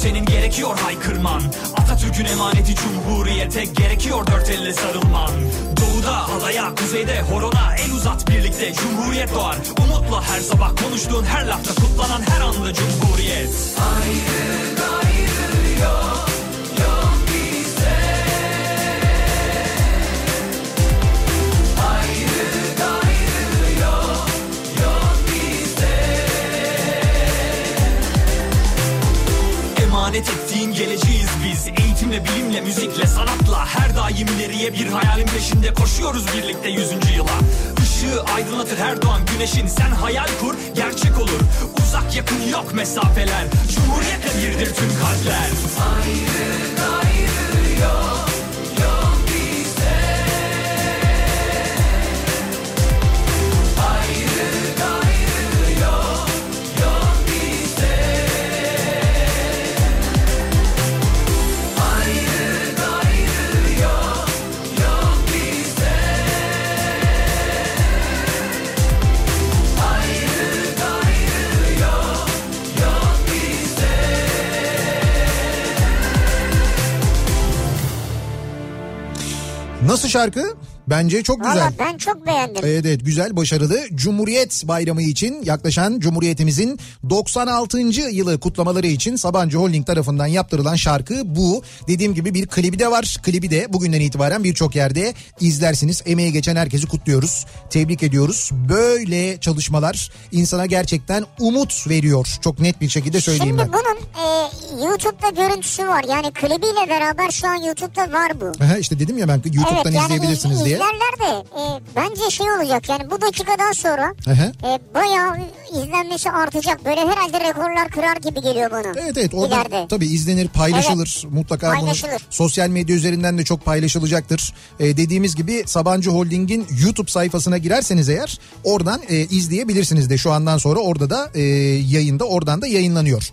senin gerekiyor haykırman. Atatürk'ün emaneti cumhuriyete Gerekiyor dört elle sarılman. Doğuda halaya kuzeyde horona El uzat birlikte cumhuriyet doğar. Umutla her sabah konuştuğun her lafta Kutlanan her anda cumhuriyet Emanet ettiğin geleceğiz biz. Eğitimle, bilimle, müzikle, sanatla Her daim ileriye bir hayalin peşinde Koşuyoruz birlikte yüzüncü yıla. Işığı aydınlatır her doğan güneşin. Sen hayal kur, gerçek olur. Uzak yakın yok mesafeler. Cumhuriyetle birdir tüm kalpler
Nasıl şarkı? Bence çok güzel.
Valla ben çok beğendim.
Evet evet güzel başarılı. Cumhuriyet Bayramı için yaklaşan Cumhuriyetimizin 96. yılı kutlamaları için Sabancı Holding tarafından yaptırılan şarkı bu. Dediğim gibi bir klibi de var. Klibi de bugünden itibaren birçok yerde izlersiniz. Emeği geçen herkesi kutluyoruz. Tebrik ediyoruz. Böyle çalışmalar insana gerçekten umut veriyor. Çok net bir şekilde söyleyeyim
Şimdi
ben.
bunun e, YouTube'da görüntüsü var. Yani klibiyle beraber şu an YouTube'da var bu.
İşte dedim ya ben YouTube'dan
evet yani
izleyebilirsiniz
iz-
diye.
İzlerler de e, bence şey olacak yani bu dakikadan sonra
Aha.
e, bayağı izlenmesi artacak. Böyle herhalde rekorlar kırar gibi geliyor bana.
Evet evet orada
İleride.
tabii izlenir paylaşılır mutlaka bunu
Paylaşılır.
sosyal medya üzerinden de çok paylaşılacaktır. Ee, dediğimiz gibi Sabancı Holding'in YouTube sayfasına girerseniz eğer oradan e, izleyebilirsiniz de şu andan sonra orada da e, yayında oradan da yayınlanıyor.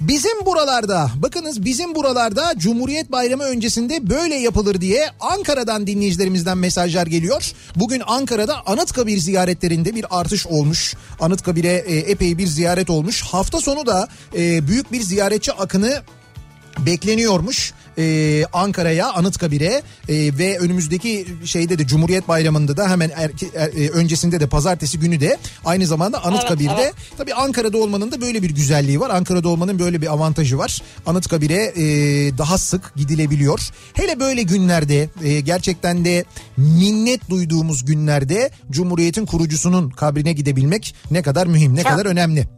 Bizim buralarda bakınız bizim buralarda Cumhuriyet Bayramı öncesinde böyle yapılır diye Ankara'dan dinleyicilerimizden mesajlar geliyor. Bugün Ankara'da Anıtkabir ziyaretlerinde bir artış olmuş. Anıtkabir'e e, epey bir ziyaret olmuş. Hafta sonu da e, büyük bir ziyaretçi akını bekleniyormuş. E, Ankara'ya Anıtkabir'e e, ve önümüzdeki şeyde de Cumhuriyet Bayramı'nda da hemen erke, er- e, öncesinde de pazartesi günü de aynı zamanda Anıtkabir'de
evet.
tabii Ankara'da olmanın da böyle bir güzelliği var. Ankara'da olmanın böyle bir avantajı var. Anıtkabir'e e, daha sık gidilebiliyor. Hele böyle günlerde e, gerçekten de minnet duyduğumuz günlerde Cumhuriyet'in kurucusunun kabrine gidebilmek ne kadar mühim, ne
Çok.
kadar önemli.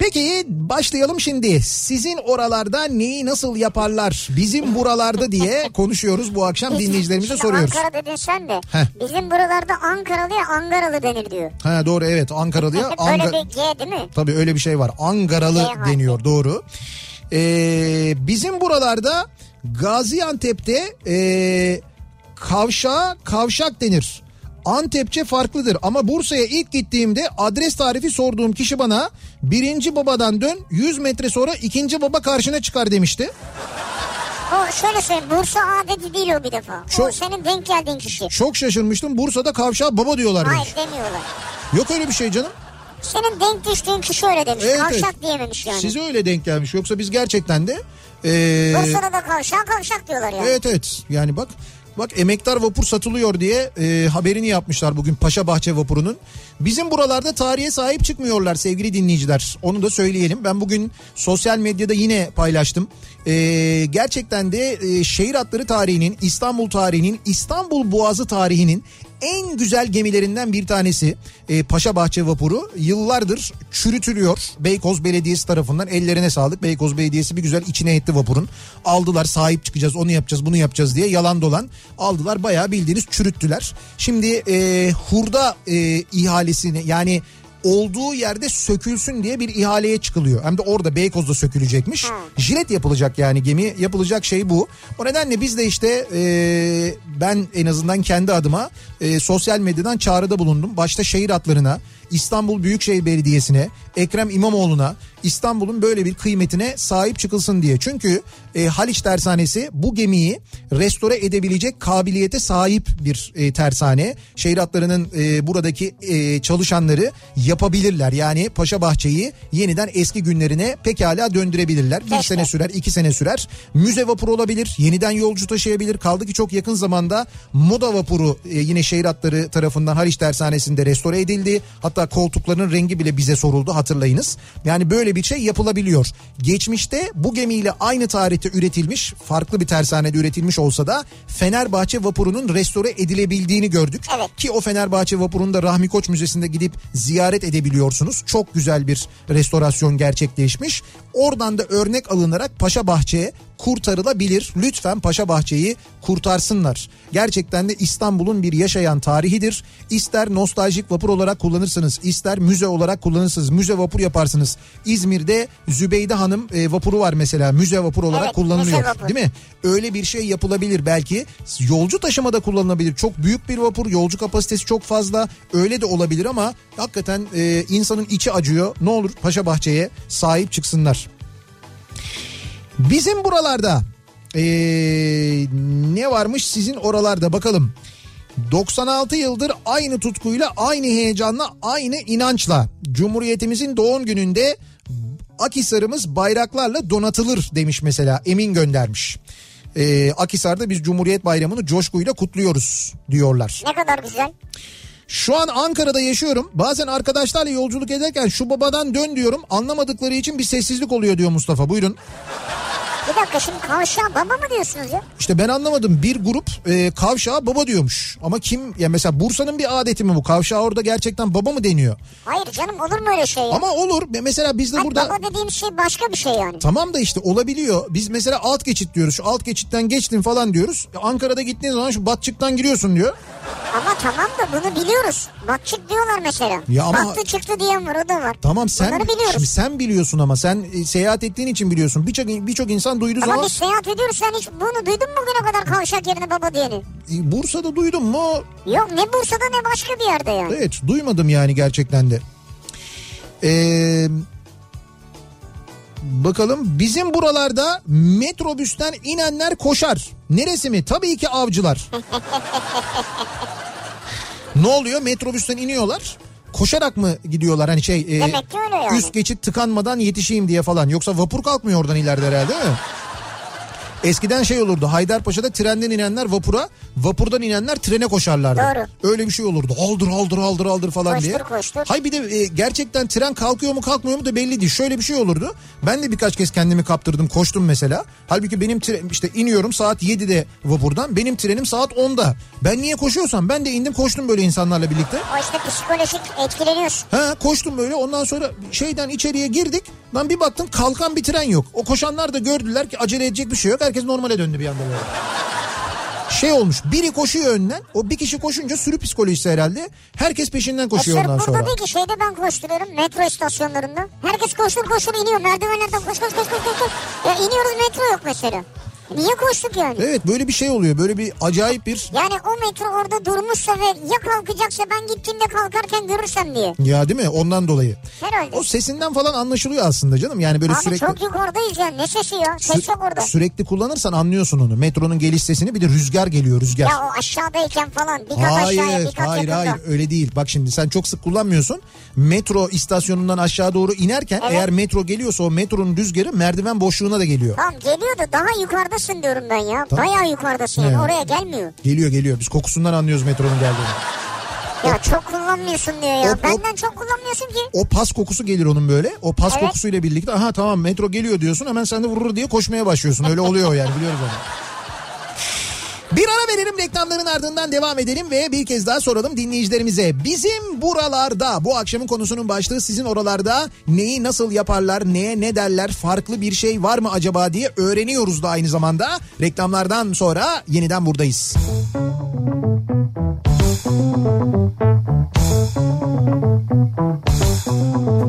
Peki başlayalım şimdi. Sizin oralarda neyi nasıl yaparlar? Bizim buralarda diye konuşuyoruz bu akşam dinleyicilerimize
Şimdi
soruyoruz.
Ankara dedin sen de.
Heh.
Bizim buralarda Ankaralı'ya Angaralı denir diyor.
Ha doğru evet Ankaralı'ya
Böyle
Anka-
bir G değil mi?
Tabii öyle bir şey var. Angaralı
G
deniyor doğru. Ee, bizim buralarda Gaziantep'te ee, kavşağa kavşak denir. Antepçe farklıdır ama Bursa'ya ilk gittiğimde adres tarifi sorduğum kişi bana birinci babadan dön 100 metre sonra ikinci baba karşına çıkar demişti.
O şöyle söyleyeyim Bursa adeti değil o bir defa. O
Çok-
senin denk geldiğin kişi.
Çok şaşırmıştım Bursa'da kavşağa baba diyorlar demiş.
Hayır demiyorlar.
Yok öyle bir şey canım.
Senin denk düştüğün kişi öyle demiş.
Evet,
kavşak
evet.
diyememiş yani.
Size öyle denk gelmiş yoksa biz gerçekten de... ee,
Bursa'da da kavşak kavşak diyorlar yani.
Evet evet yani bak bak emektar vapur satılıyor diye e, haberini yapmışlar bugün Paşa Bahçe vapurunun. Bizim buralarda tarihe sahip çıkmıyorlar sevgili dinleyiciler onu da söyleyelim. Ben bugün sosyal medyada yine paylaştım. E, gerçekten de e, şehir hatları tarihinin İstanbul tarihinin İstanbul Boğazı tarihinin en güzel gemilerinden bir tanesi e, Paşa Bahçe vapuru. Yıllardır çürütülüyor Beykoz Belediyesi tarafından. Ellerine sağlık. Beykoz Belediyesi bir güzel içine etti vapurun. Aldılar sahip çıkacağız onu yapacağız bunu yapacağız diye yalan dolan. Aldılar bayağı bildiğiniz çürüttüler. Şimdi e, hurda e, ihalesini yani olduğu yerde sökülsün diye bir ihaleye çıkılıyor. Hem de orada Beykoz'da sökülecekmiş. Jilet yapılacak yani gemi yapılacak şey bu. O nedenle biz de işte e, ben en azından kendi adıma e, sosyal medyadan çağrıda bulundum. Başta şehir hatlarına, İstanbul Büyükşehir Belediyesi'ne, Ekrem İmamoğlu'na İstanbul'un böyle bir kıymetine sahip çıkılsın diye. Çünkü e, Haliç Tersanesi bu gemiyi restore edebilecek kabiliyete sahip bir e, tersane. Şehir hatlarının e, buradaki e, çalışanları yapabilirler. Yani Paşa Bahçe'yi yeniden eski günlerine pekala döndürebilirler. Bir
Keşke.
sene sürer, iki sene sürer. Müze vapuru olabilir, yeniden yolcu taşıyabilir. Kaldı ki çok yakın zamanda moda vapuru e, yine şehir hatları tarafından Haliç Tersanesi'nde restore edildi. Hatta koltukların rengi bile bize soruldu hatırlayınız. Yani böyle bir şey yapılabiliyor. Geçmişte bu gemiyle aynı tarihte üretilmiş, farklı bir tersanede üretilmiş olsa da Fenerbahçe vapurunun restore edilebildiğini gördük.
Evet.
Ki o Fenerbahçe vapurunu da Rahmi Koç Müzesi'nde gidip ziyaret edebiliyorsunuz. Çok güzel bir restorasyon gerçekleşmiş. Oradan da örnek alınarak Paşa Bahçe kurtarılabilir. Lütfen Paşa Bahçe'yi kurtarsınlar. Gerçekten de İstanbul'un bir yaşayan tarihidir. İster nostaljik vapur olarak kullanırsınız, ister müze olarak kullanırsınız. Müze vapur yaparsınız. İzmir'de Zübeyde Hanım e, vapuru var mesela. Müze vapur olarak
Evet,
kullanılıyor.
vapur.
Değil mi? Öyle bir şey yapılabilir belki. Yolcu taşımada kullanılabilir. Çok büyük bir vapur. Yolcu kapasitesi çok fazla. Öyle de olabilir ama hakikaten e, insanın içi acıyor. Ne olur Paşa Bahçe'ye sahip çıksınlar. Bizim buralarda e, ne varmış sizin oralarda bakalım. 96 yıldır aynı tutkuyla, aynı heyecanla, aynı inançla Cumhuriyetimizin doğum gününde Akisar'ımız bayraklarla donatılır demiş mesela Emin göndermiş. Ee, Akisar'da biz Cumhuriyet Bayramı'nı coşkuyla kutluyoruz diyorlar.
Ne kadar güzel.
Şu an Ankara'da yaşıyorum. Bazen arkadaşlarla yolculuk ederken şu babadan dön diyorum. Anlamadıkları için bir sessizlik oluyor diyor Mustafa. Buyurun.
Bir dakika şimdi kavşağa baba mı diyorsunuz ya?
İşte ben anlamadım. Bir grup e, kavşağa baba diyormuş. Ama kim ya mesela Bursa'nın bir adeti mi bu? Kavşağa orada gerçekten baba mı deniyor?
Hayır canım olur mu öyle şey ya?
Ama olur. Mesela biz de
Hayır,
burada
baba dediğim şey başka bir şey yani.
Tamam da işte olabiliyor. Biz mesela alt geçit diyoruz. Şu alt geçitten geçtin falan diyoruz. Ankara'da gittiğin zaman şu Batçık'tan giriyorsun diyor.
Ama tamam da bunu biliyoruz. Batçık diyorlar mesela.
Ya ama-
Battı çıktı diyen var o da var.
Tamam sen
Bunları biliyoruz.
şimdi sen biliyorsun ama sen e, seyahat ettiğin için biliyorsun. Birçok birçok insan duyduğu
Ama
zaman
biz seyahat ediyoruz sen hiç bunu duydun mu bugüne kadar kavşak yerine baba diyeni?
E, Bursa'da duydun mu?
Yok ne Bursa'da ne başka bir yerde yani.
Evet duymadım yani gerçekten de. Ee, bakalım bizim buralarda metrobüsten inenler koşar. Neresi mi? Tabii ki avcılar. ne oluyor? Metrobüsten iniyorlar. Koşarak mı gidiyorlar hani şey e,
Demek ki öyle yani.
üst geçit tıkanmadan yetişeyim diye falan. Yoksa vapur kalkmıyor oradan ileride herhalde değil mi? Eskiden şey olurdu Haydarpaşa'da trenden inenler vapura vapurdan inenler trene koşarlardı.
Doğru.
Öyle bir şey olurdu. Aldır aldır aldır aldır falan
Koştur,
diye.
koştur.
Hay bir de e, gerçekten tren kalkıyor mu kalkmıyor mu da belli değil. Şöyle bir şey olurdu. Ben de birkaç kez kendimi kaptırdım koştum mesela. Halbuki benim tren, işte iniyorum saat 7'de vapurdan. Benim trenim saat 10'da. Ben niye koşuyorsam ben de indim koştum böyle insanlarla birlikte.
O işte psikolojik etkileniyorsun.
Ha koştum böyle ondan sonra şeyden içeriye girdik. Lan bir baktım kalkan bir tren yok. O koşanlar da gördüler ki acele edecek bir şey yok. Herkes normale döndü bir anda böyle. Şey olmuş biri koşuyor önden o bir kişi koşunca sürü psikolojisi herhalde herkes peşinden
E
koşuyor
sırf
ondan
burada
sonra.
değil ki şeyde ben koşturuyorum metro istasyonlarında. Herkes koştur koştur iniyor merdivenlerden koş koş koş koş. koş. Ya iniyoruz metro yok mesela. Niye koştuk yani?
Evet böyle bir şey oluyor böyle bir acayip bir
Yani o metro orada durmuşsa ve ya kalkacaksa ben gittiğimde kalkarken görürsem diye.
ya değil mi ondan dolayı.
Herhalde.
O sesinden falan anlaşılıyor aslında canım yani böyle
Abi
sürekli
çok yukarıdayız ya ne sesi ya ses
sü-
yok orada.
sürekli kullanırsan anlıyorsun onu. Metronun geliş sesini bir de rüzgar geliyor rüzgar.
Ya o aşağıdayken falan bir kat aşağıya
Hayır,
bir kat
hayır,
yakında.
hayır öyle değil. Bak şimdi sen çok sık kullanmıyorsun. Metro istasyonundan aşağı doğru inerken
Evet.
eğer metro geliyorsa o metronun rüzgarı merdiven boşluğuna da geliyor.
Tamam geliyor da daha yukarıdasın diyorum ben ya.
Tamam.
Bayağı yukarıdasın yani oraya gelmiyor.
Geliyor geliyor. Biz kokusundan anlıyoruz metronun geldiğini.
Ya çok kullanmıyorsun diyor ya.
Hop, hop.
Benden çok kullanmıyorsun ki.
O pas kokusu gelir onun böyle. O pas
Evet.
kokusuyla birlikte aha tamam metro geliyor diyorsun hemen sen de vurur diye koşmaya başlıyorsun. Öyle oluyor yani biliyoruz onu. Bir ara verelim reklamların ardından devam edelim ve bir kez daha soralım dinleyicilerimize. Bizim buralarda bu akşamın konusunun başlığı sizin oralarda neyi nasıl yaparlar, neye ne derler, farklı bir şey var mı acaba diye öğreniyoruz da aynı zamanda. Reklamlardan sonra yeniden buradayız. Kafa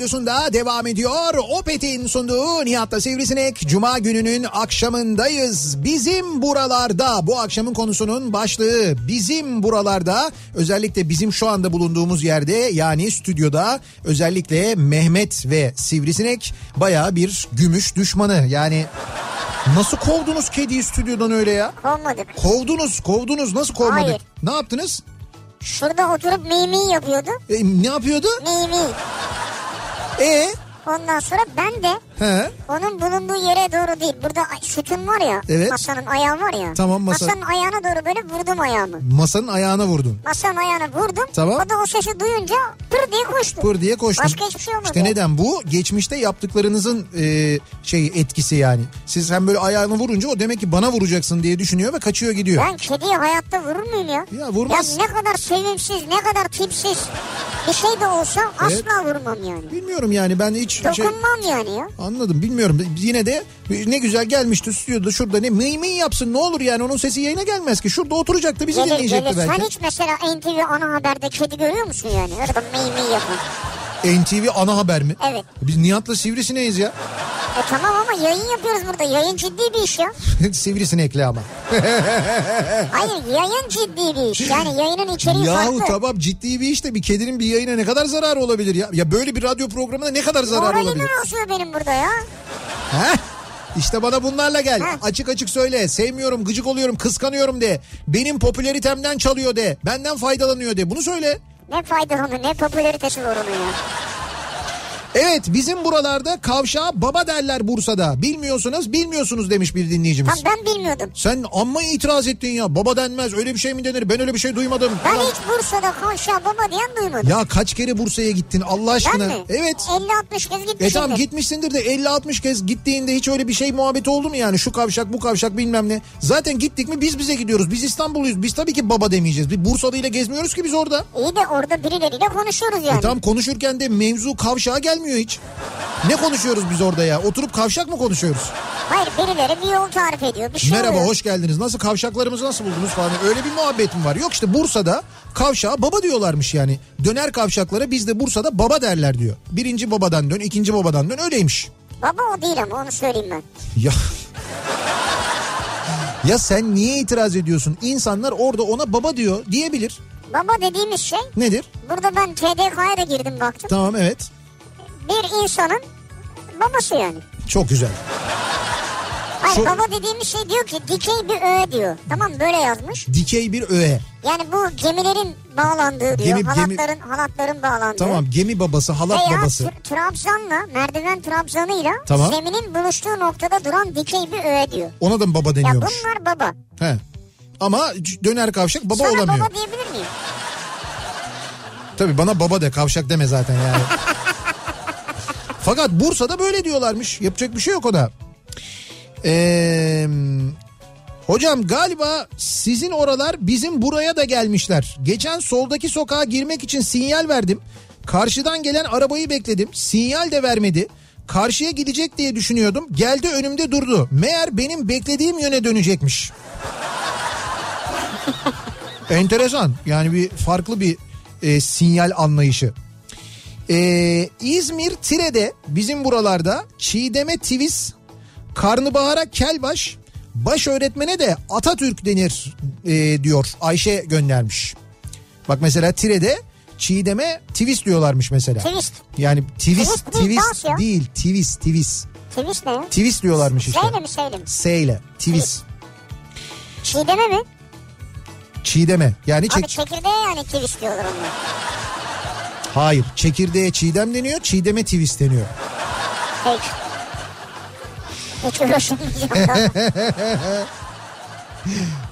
radyosunda devam ediyor. Opet'in sunduğu Nihat'ta Sivrisinek. Cuma gününün akşamındayız. Bizim buralarda bu akşamın konusunun başlığı bizim buralarda özellikle bizim şu anda bulunduğumuz yerde yani stüdyoda özellikle Mehmet ve Sivrisinek baya bir gümüş düşmanı. Yani nasıl kovdunuz kediyi stüdyodan öyle ya?
Kovmadık.
Kovdunuz kovdunuz nasıl kovmadık?
Hayır.
Ne yaptınız?
Şurada oturup mimi yapıyordu.
E, ne yapıyordu?
Mimi.
E
Ondan sonra ben de
he
onun bulunduğu yere doğru değil. Burada sütun var ya.
Evet.
Masanın ayağı var ya.
Tamam, masa-
Masanın ayağına doğru böyle vurdum ayağımı.
masanın ayağına vurdun.
Masanın ayağına vurdum.
Tamam.
O da o sesi duyunca pır diye koştu.
Pır diye koştun.
Başka hiçbir şey olmadı.
İşte neden bu? Geçmişte yaptıklarınızın e, şey etkisi yani. Siz hem böyle ayağını vurunca o demek ki bana vuracaksın diye düşünüyor ve kaçıyor gidiyor.
Ben kediye hayatta vurur muyum ya?
Ya vurmaz.
Ya ne kadar sevimsiz, ne kadar tipsiz bir şey de olsa
Evet.
asla vurmam yani.
Bilmiyorum yani ben hiç şey
Dokunmam yani ya.
anladım bilmiyorum. Yine de ne güzel gelmişti stüdyoda şurada ne mıy mıy yapsın ne olur yani onun sesi yayına gelmez ki. Şurada oturacaktı bizi
Gelir
dinleyecekti
gelir.
belki.
Sen hiç mesela NTV ana haberde kedi görüyor musun yani? Orada mıy mıy yapan.
NTV ana haber mi?
Evet.
Biz Nihat'la Sivrisineyiz ya.
E tamam ama yayın yapıyoruz burada. Yayın ciddi bir iş ya.
Sivrisinekli ama.
Hayır yayın ciddi bir iş. Yani yayının içeriği
Yahu
farklı.
tamam ciddi bir işte bir kedinin bir yayına ne kadar zararı olabilir ya? Ya böyle bir radyo programına ne kadar zararı
Moralim
olabilir?
bozuyor benim burada ya.
Heh. İşte bana bunlarla gel.
Heh.
Açık açık söyle. Sevmiyorum, gıcık oluyorum, kıskanıyorum de. Benim popülaritemden çalıyor de. Benden faydalanıyor de. Bunu söyle.
Ne faydalı ne popülaritesi var onun ya.
Evet bizim buralarda kavşağa baba derler Bursa'da. Bilmiyorsunuz bilmiyorsunuz demiş bir dinleyicimiz.
Tam ben bilmiyordum.
Sen amma itiraz ettin ya. Baba denmez öyle bir şey mi denir? Ben öyle bir şey duymadım.
Ben
Ulan-
hiç Bursa'da kavşağı baba diyen duymadım.
Ya kaç kere Bursa'ya gittin Allah
ben
aşkına?
mi?
Evet.
50-60 kez
E
gitmişimdir.
tamam gitmişsindir de 50-60 kez gittiğinde hiç öyle bir şey muhabbeti oldu mu yani? Şu kavşak bu kavşak bilmem ne. Zaten gittik mi biz bize gidiyoruz. Biz İstanbulluyuz. Biz tabii ki baba demeyeceğiz. Bir Bursalı ile gezmiyoruz ki biz orada.
İyi de orada birileriyle konuşuyoruz yani.
E tamam konuşurken de mevzu kavşağa gelmiyor hiç. Ne konuşuyoruz biz orada ya? Oturup kavşak mı konuşuyoruz?
Hayır birileri bir yol tarif ediyor. Bir şey
Merhaba
oluyor.
hoş geldiniz. Nasıl kavşaklarımızı nasıl buldunuz falan. Öyle bir muhabbetim var. Yok işte Bursa'da kavşağa baba diyorlarmış yani. Döner kavşaklara biz de Bursa'da baba derler diyor. Birinci babadan dön, ikinci babadan dön öyleymiş.
Baba o değil ama onu söyleyeyim ben.
Ya Ya sen niye itiraz ediyorsun? İnsanlar orada ona baba diyor diyebilir.
Baba dediğimiz şey
Nedir?
burada ben TDK'ya da girdim baktım.
Tamam evet.
Bir insanın babası yani.
Çok güzel.
Hayır
Şu
baba dediğimiz şey diyor ki dikey bir öğe diyor. Tamam böyle yazmış.
dikey bir öğe.
Yani bu gemilerin bağlandığı diyor.
Gemi-
halatların
gemi-
halatların bağlandığı.
Tamam gemi babası halat
Veya
babası.
tr- trabzanla merdiven trabzanıyla
Tamam.
zeminin buluştuğu noktada duran dikey bir öğe diyor.
Ona da mı baba
Ya
deniyormuş?
bunlar baba.
He. Ama döner kavşak baba
Sana
olamıyor.
baba diyebilir miyim?
Tabii bana baba de kavşak deme zaten yani. Fakat Bursa'da böyle diyorlarmış. Yapacak bir şey yok o da. Ee, hocam galiba sizin oralar bizim buraya da gelmişler. Geçen soldaki sokağa girmek için sinyal verdim. Karşıdan gelen arabayı bekledim. Sinyal de vermedi. Karşıya gidecek diye düşünüyordum. Geldi önümde durdu. Meğer benim beklediğim yöne dönecekmiş. Enteresan. Yani bir farklı bir e, sinyal anlayışı. Ee, İzmir Tire'de bizim buralarda Çiğdem'e Tivis, Karnıbahar'a Kelbaş, baş öğretmene de Atatürk denir e, diyor Ayşe göndermiş. Bak mesela Tire'de Çiğdem'e Tivis diyorlarmış mesela.
Twist.
Yani Tivis,
değil,
Tivis değil, Tivis, Tivis.
Twist ne?
Tivis diyorlarmış işte.
Seyle mi seyle mi?
S ile, Tivis.
Çiğdeme mi?
Çiğdeme. Yani
Abi
çek...
çekirdeğe yani twist diyorlar onlar.
Hayır, çekirdeğe çiğdem deniyor, çiğdeme Tivis deniyor.
Peki. Hiç uğraşamayacağım da.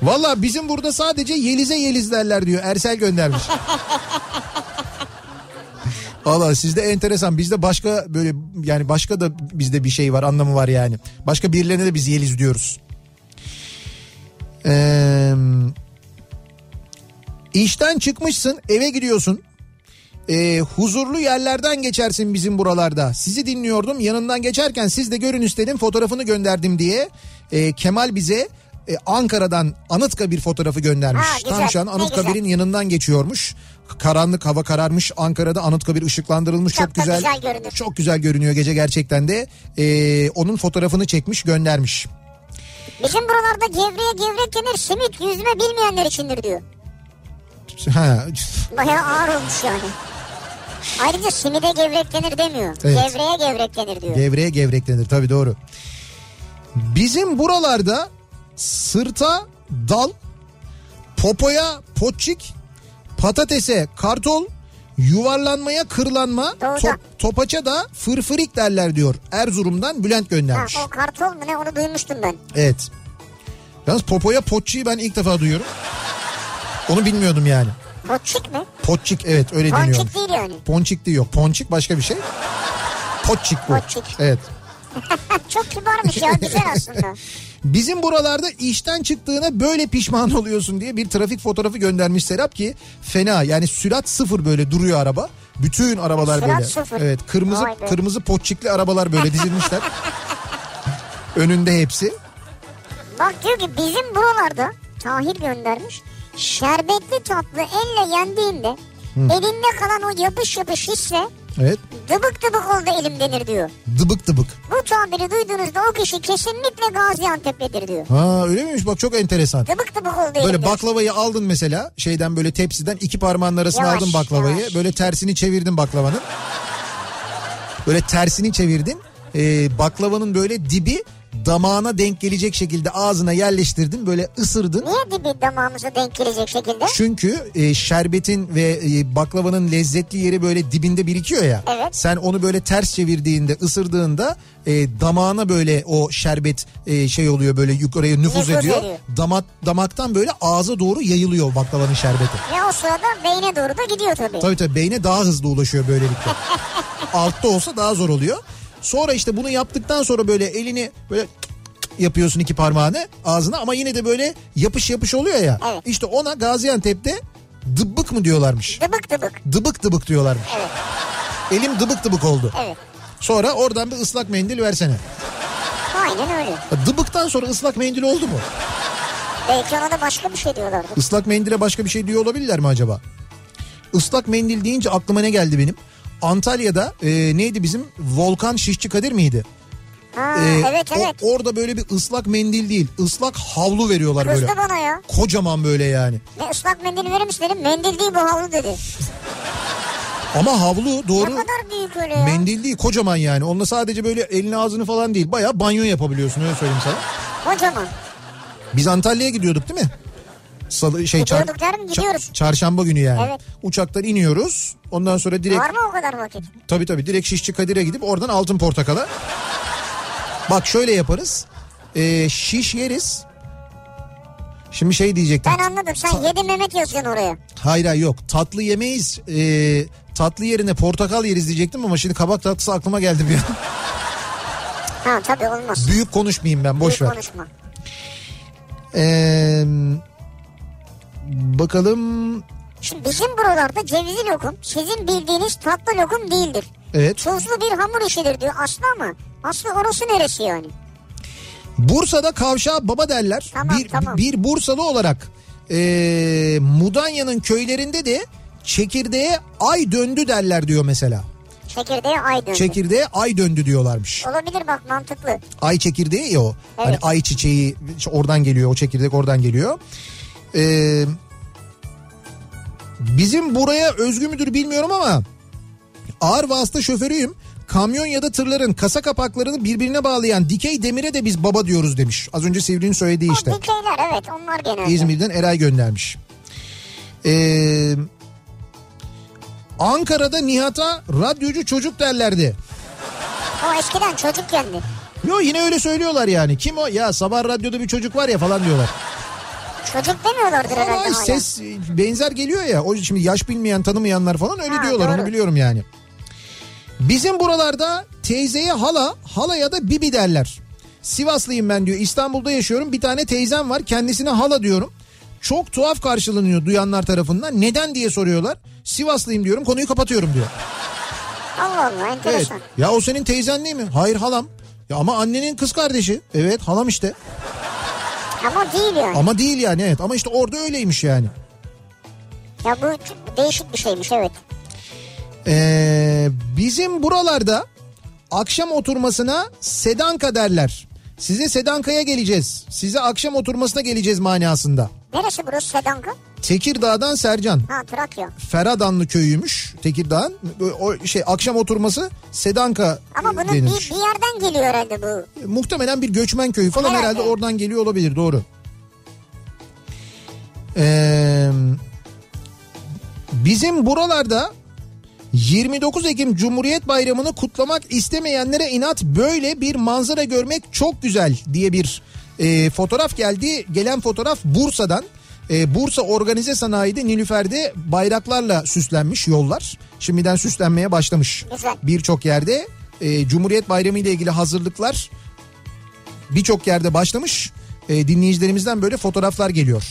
Valla bizim burada sadece Yeliz'e Yeliz derler diyor. Ersel göndermiş. Valla sizde enteresan. Bizde başka böyle yani başka da bizde bir şey var anlamı var yani. Başka birilerine de biz Yeliz diyoruz. Ee, işten çıkmışsın eve gidiyorsun. Ee, huzurlu yerlerden geçersin bizim buralarda. Sizi dinliyordum yanından geçerken siz de görün istedim fotoğrafını gönderdim diye. Ee, Kemal bize e, Ankara'dan Anıtkabir fotoğrafı göndermiş.
Ha, güzel,
Tam şu an Anıtkabir'in yanından geçiyormuş. Karanlık hava kararmış Ankara'da Anıtkabir ışıklandırılmış çok,
Çok
güzel.
güzel görünür.
Çok güzel görünüyor gece gerçekten de. Ee, onun fotoğrafını çekmiş göndermiş.
Bizim buralarda gevreye gevrek denir. Simit yüzme bilmeyenler içindir diyor.
Ha,
Bayağı ağır olmuş yani. Ayrıca simide gevrek denir demiyor.
Evet.
Gevreye gevrek denir diyor.
Gevreye gevrek denir tabii doğru. Bizim buralarda sırta dal, popoya potçik, patatese kartol, yuvarlanmaya kırlanma,
Doğru.
top, topaça da fırfırik derler diyor. Erzurum'dan Bülent
ha,
göndermiş.
o kartol mu ne onu duymuştum ben.
Evet. Yalnız popoya potçiyi ben ilk defa duyuyorum. Onu bilmiyordum yani.
Potçik mi?
Potçik evet öyle deniyor.
Ponçik değil yani.
Ponçik değil yok. Ponçik başka bir şey. Potçik bu.
Potçik.
Evet.
Çok kibarmış ya güzel aslında.
Bizim buralarda işten çıktığına böyle pişman oluyorsun diye bir trafik fotoğrafı göndermiş Serap ki fena yani sürat sıfır böyle duruyor araba. Bütün arabalar
Sürat
böyle.
sıfır.
Evet kırmızı kırmızı potçikli arabalar böyle dizilmişler. Önünde hepsi.
Bak diyor ki bizim buralarda Tahir göndermiş. Şerbetli tatlı elle yendiğinde elinde kalan o yapış yapış hisse
Evet.
dıbık dıbık oldu elim denir diyor.
Dıbık dıbık.
Bu tabiri duyduğunuzda o kişi kesinlikle Gaziantep'lidir diyor.
Ha öyle miymiş bak çok enteresan.
Dıbık dıbık oldu elim
Böyle
diyor.
baklavayı aldın mesela şeyden böyle tepsiden iki parmağın arasına
Yavaş,
aldın baklavayı.
yavaş.
Böyle tersini çevirdin baklavanın. Böyle tersini çevirdin. Ee, baklavanın böyle dibi damağına denk gelecek şekilde ağzına yerleştirdin. Böyle ısırdın.
Niye dibi damağımıza denk gelecek şekilde?
Çünkü e, şerbetin ve e, baklavanın lezzetli yeri böyle dibinde birikiyor ya.
Evet.
Sen onu böyle ters çevirdiğinde, ısırdığında e, damağına böyle o şerbet e, şey oluyor böyle yukarıya nüfuz,
Nüfuz
ediyor.
ediyor.
Damak damaktan böyle ağza doğru yayılıyor baklavanın şerbeti.
Ve o sırada beyne doğru da gidiyor tabii.
Tabii tabii beyne daha hızlı ulaşıyor böylelikle. Altta olsa daha zor oluyor. Sonra işte bunu yaptıktan sonra böyle elini böyle yapıyorsun iki parmağını ağzına ama yine de böyle yapış yapış oluyor ya.
Evet.
İşte ona Gaziantep'te dıbbık mı diyorlarmış.
Dıbık dıbık.
Dıbık dıbık diyorlarmış.
Evet.
Elim dıbık dıbık oldu.
Evet.
Sonra oradan bir ıslak mendil versene.
Aynen öyle.
Dıbıktan sonra ıslak mendil oldu mu?
Belki ona da başka bir şey diyorlardı.
Islak mendile başka bir şey diyor olabilirler mi acaba? Islak mendil deyince aklıma ne geldi benim? Antalya'da e, neydi bizim Volkan Şişçi Kadir miydi?
Ha,
E,
evet
o-
evet.
orada böyle bir ıslak mendil değil ıslak havlu veriyorlar böyle.
Kızdı bana ya.
Kocaman böyle yani.
Ne ıslak mendil verir misin dedim. Mendil değil bu havlu dedi.
Ama havlu doğru
Ne kadar büyük öyle ya.
mendil değil kocaman yani. Onunla sadece böyle elini ağzını falan değil bayağı banyo yapabiliyorsun öyle söyleyeyim sana.
Kocaman.
Biz Antalya'ya gidiyorduk değil mi? Salı, şey, çar-
gidiyoruz.
çarşamba günü yani.
Evet.
Uçaktan iniyoruz. Ondan sonra direkt
Var mı o kadar vakit?
tabii tabii direkt Şişçi Kadir'e gidip oradan Altın Portakal'a. Bak şöyle yaparız. Ee, şiş yeriz. Şimdi şey diyecektim.
Ben anladım. Sen yedi Mehmet yazıyorsun oraya.
Hayır hayır yok tatlı yemeyiz. Ee, tatlı yerine portakal yeriz diyecektim ama şimdi kabak tatlısı aklıma geldi bir an.
Ha tabii olmaz.
Büyük konuşmayayım ben boş
Büyük
ver.
konuşma.
Ee, bakalım
Şimdi bizim buralarda cevizli lokum sizin bildiğiniz tatlı lokum değildir.
evet
Tuzlu bir hamur işidir diyor Aslı ama Aslı orası neresi yani?
Bursa'da kavşağa baba derler.
Tamam,
bir,
tamam.
bir Bursalı olarak ee, Mudanya'nın köylerinde de çekirdeğe ay döndü derler diyor mesela.
Çekirdeğe ay döndü.
Çekirdeğe ay döndü diyorlarmış.
Olabilir bak mantıklı.
Ay çekirdeği ya o. Hani
Evet.
ay çiçeği oradan geliyor o çekirdek oradan geliyor. Ee, bizim buraya özgü müdür bilmiyorum ama ağır vasıta şoförüyüm. Kamyon ya da tırların kasa kapaklarını birbirine bağlayan dikey demire de biz baba diyoruz demiş. Az önce Sivri'nin söylediği işte.
O dikeyler evet onlar genelde.
İzmir'den Eray göndermiş. Ee, Ankara'da Nihat'a radyocu çocuk derlerdi.
O eskiden çocukkendi.
Yo yine öyle söylüyorlar yani. Kim o? Ya sabah radyoda bir çocuk var ya falan diyorlar.
Çocuk demiyorlardır herhalde
Ama
hala.
ses benzer geliyor ya. O şimdi yaş bilmeyen tanımayanlar falan öyle
Ha,
diyorlar
doğru.
onu biliyorum yani. Bizim buralarda teyzeye hala, halaya da bibi derler. Sivaslıyım ben diyor. İstanbul'da yaşıyorum. Bir tane teyzem var. Kendisine hala diyorum. Çok tuhaf karşılanıyor duyanlar tarafından. Neden diye soruyorlar. Sivaslıyım diyorum. Konuyu kapatıyorum diyor.
Allah Allah
Evet.
enteresan.
Ya o senin teyzen değil mi? Hayır halam. Ya ama annenin kız kardeşi. Evet halam işte.
Ama değil yani.
Ama değil yani evet. Ama işte orada öyleymiş yani.
Ya bu değişik bir şeymiş evet.
Ee, bizim buralarda akşam oturmasına sedanka derler. Size sedankaya geleceğiz. Size akşam oturmasına geleceğiz manasında.
Neresi burası Sedanka?
Tekirdağ'dan Sercan.
Ha Trakya.
Feradanlı köyüymüş Tekirdağ'ın. O şey akşam oturması sedanka
Ama bunun bir,
denilmiş.
bir yerden geliyor herhalde bu.
Muhtemelen bir göçmen köyü falan
Herhalde.
herhalde oradan geliyor olabilir doğru. Ee, bizim buralarda 29 Ekim Cumhuriyet Bayramı'nı kutlamak istemeyenlere inat böyle bir manzara görmek çok güzel diye bir e, fotoğraf geldi. Gelen fotoğraf Bursa'dan. E, Bursa Organize Sanayi'de Nilüfer'de bayraklarla süslenmiş yollar. Şimdiden süslenmeye başlamış. Birçok yerde e, Cumhuriyet Bayramı ile ilgili hazırlıklar birçok yerde başlamış. E, dinleyicilerimizden böyle fotoğraflar geliyor.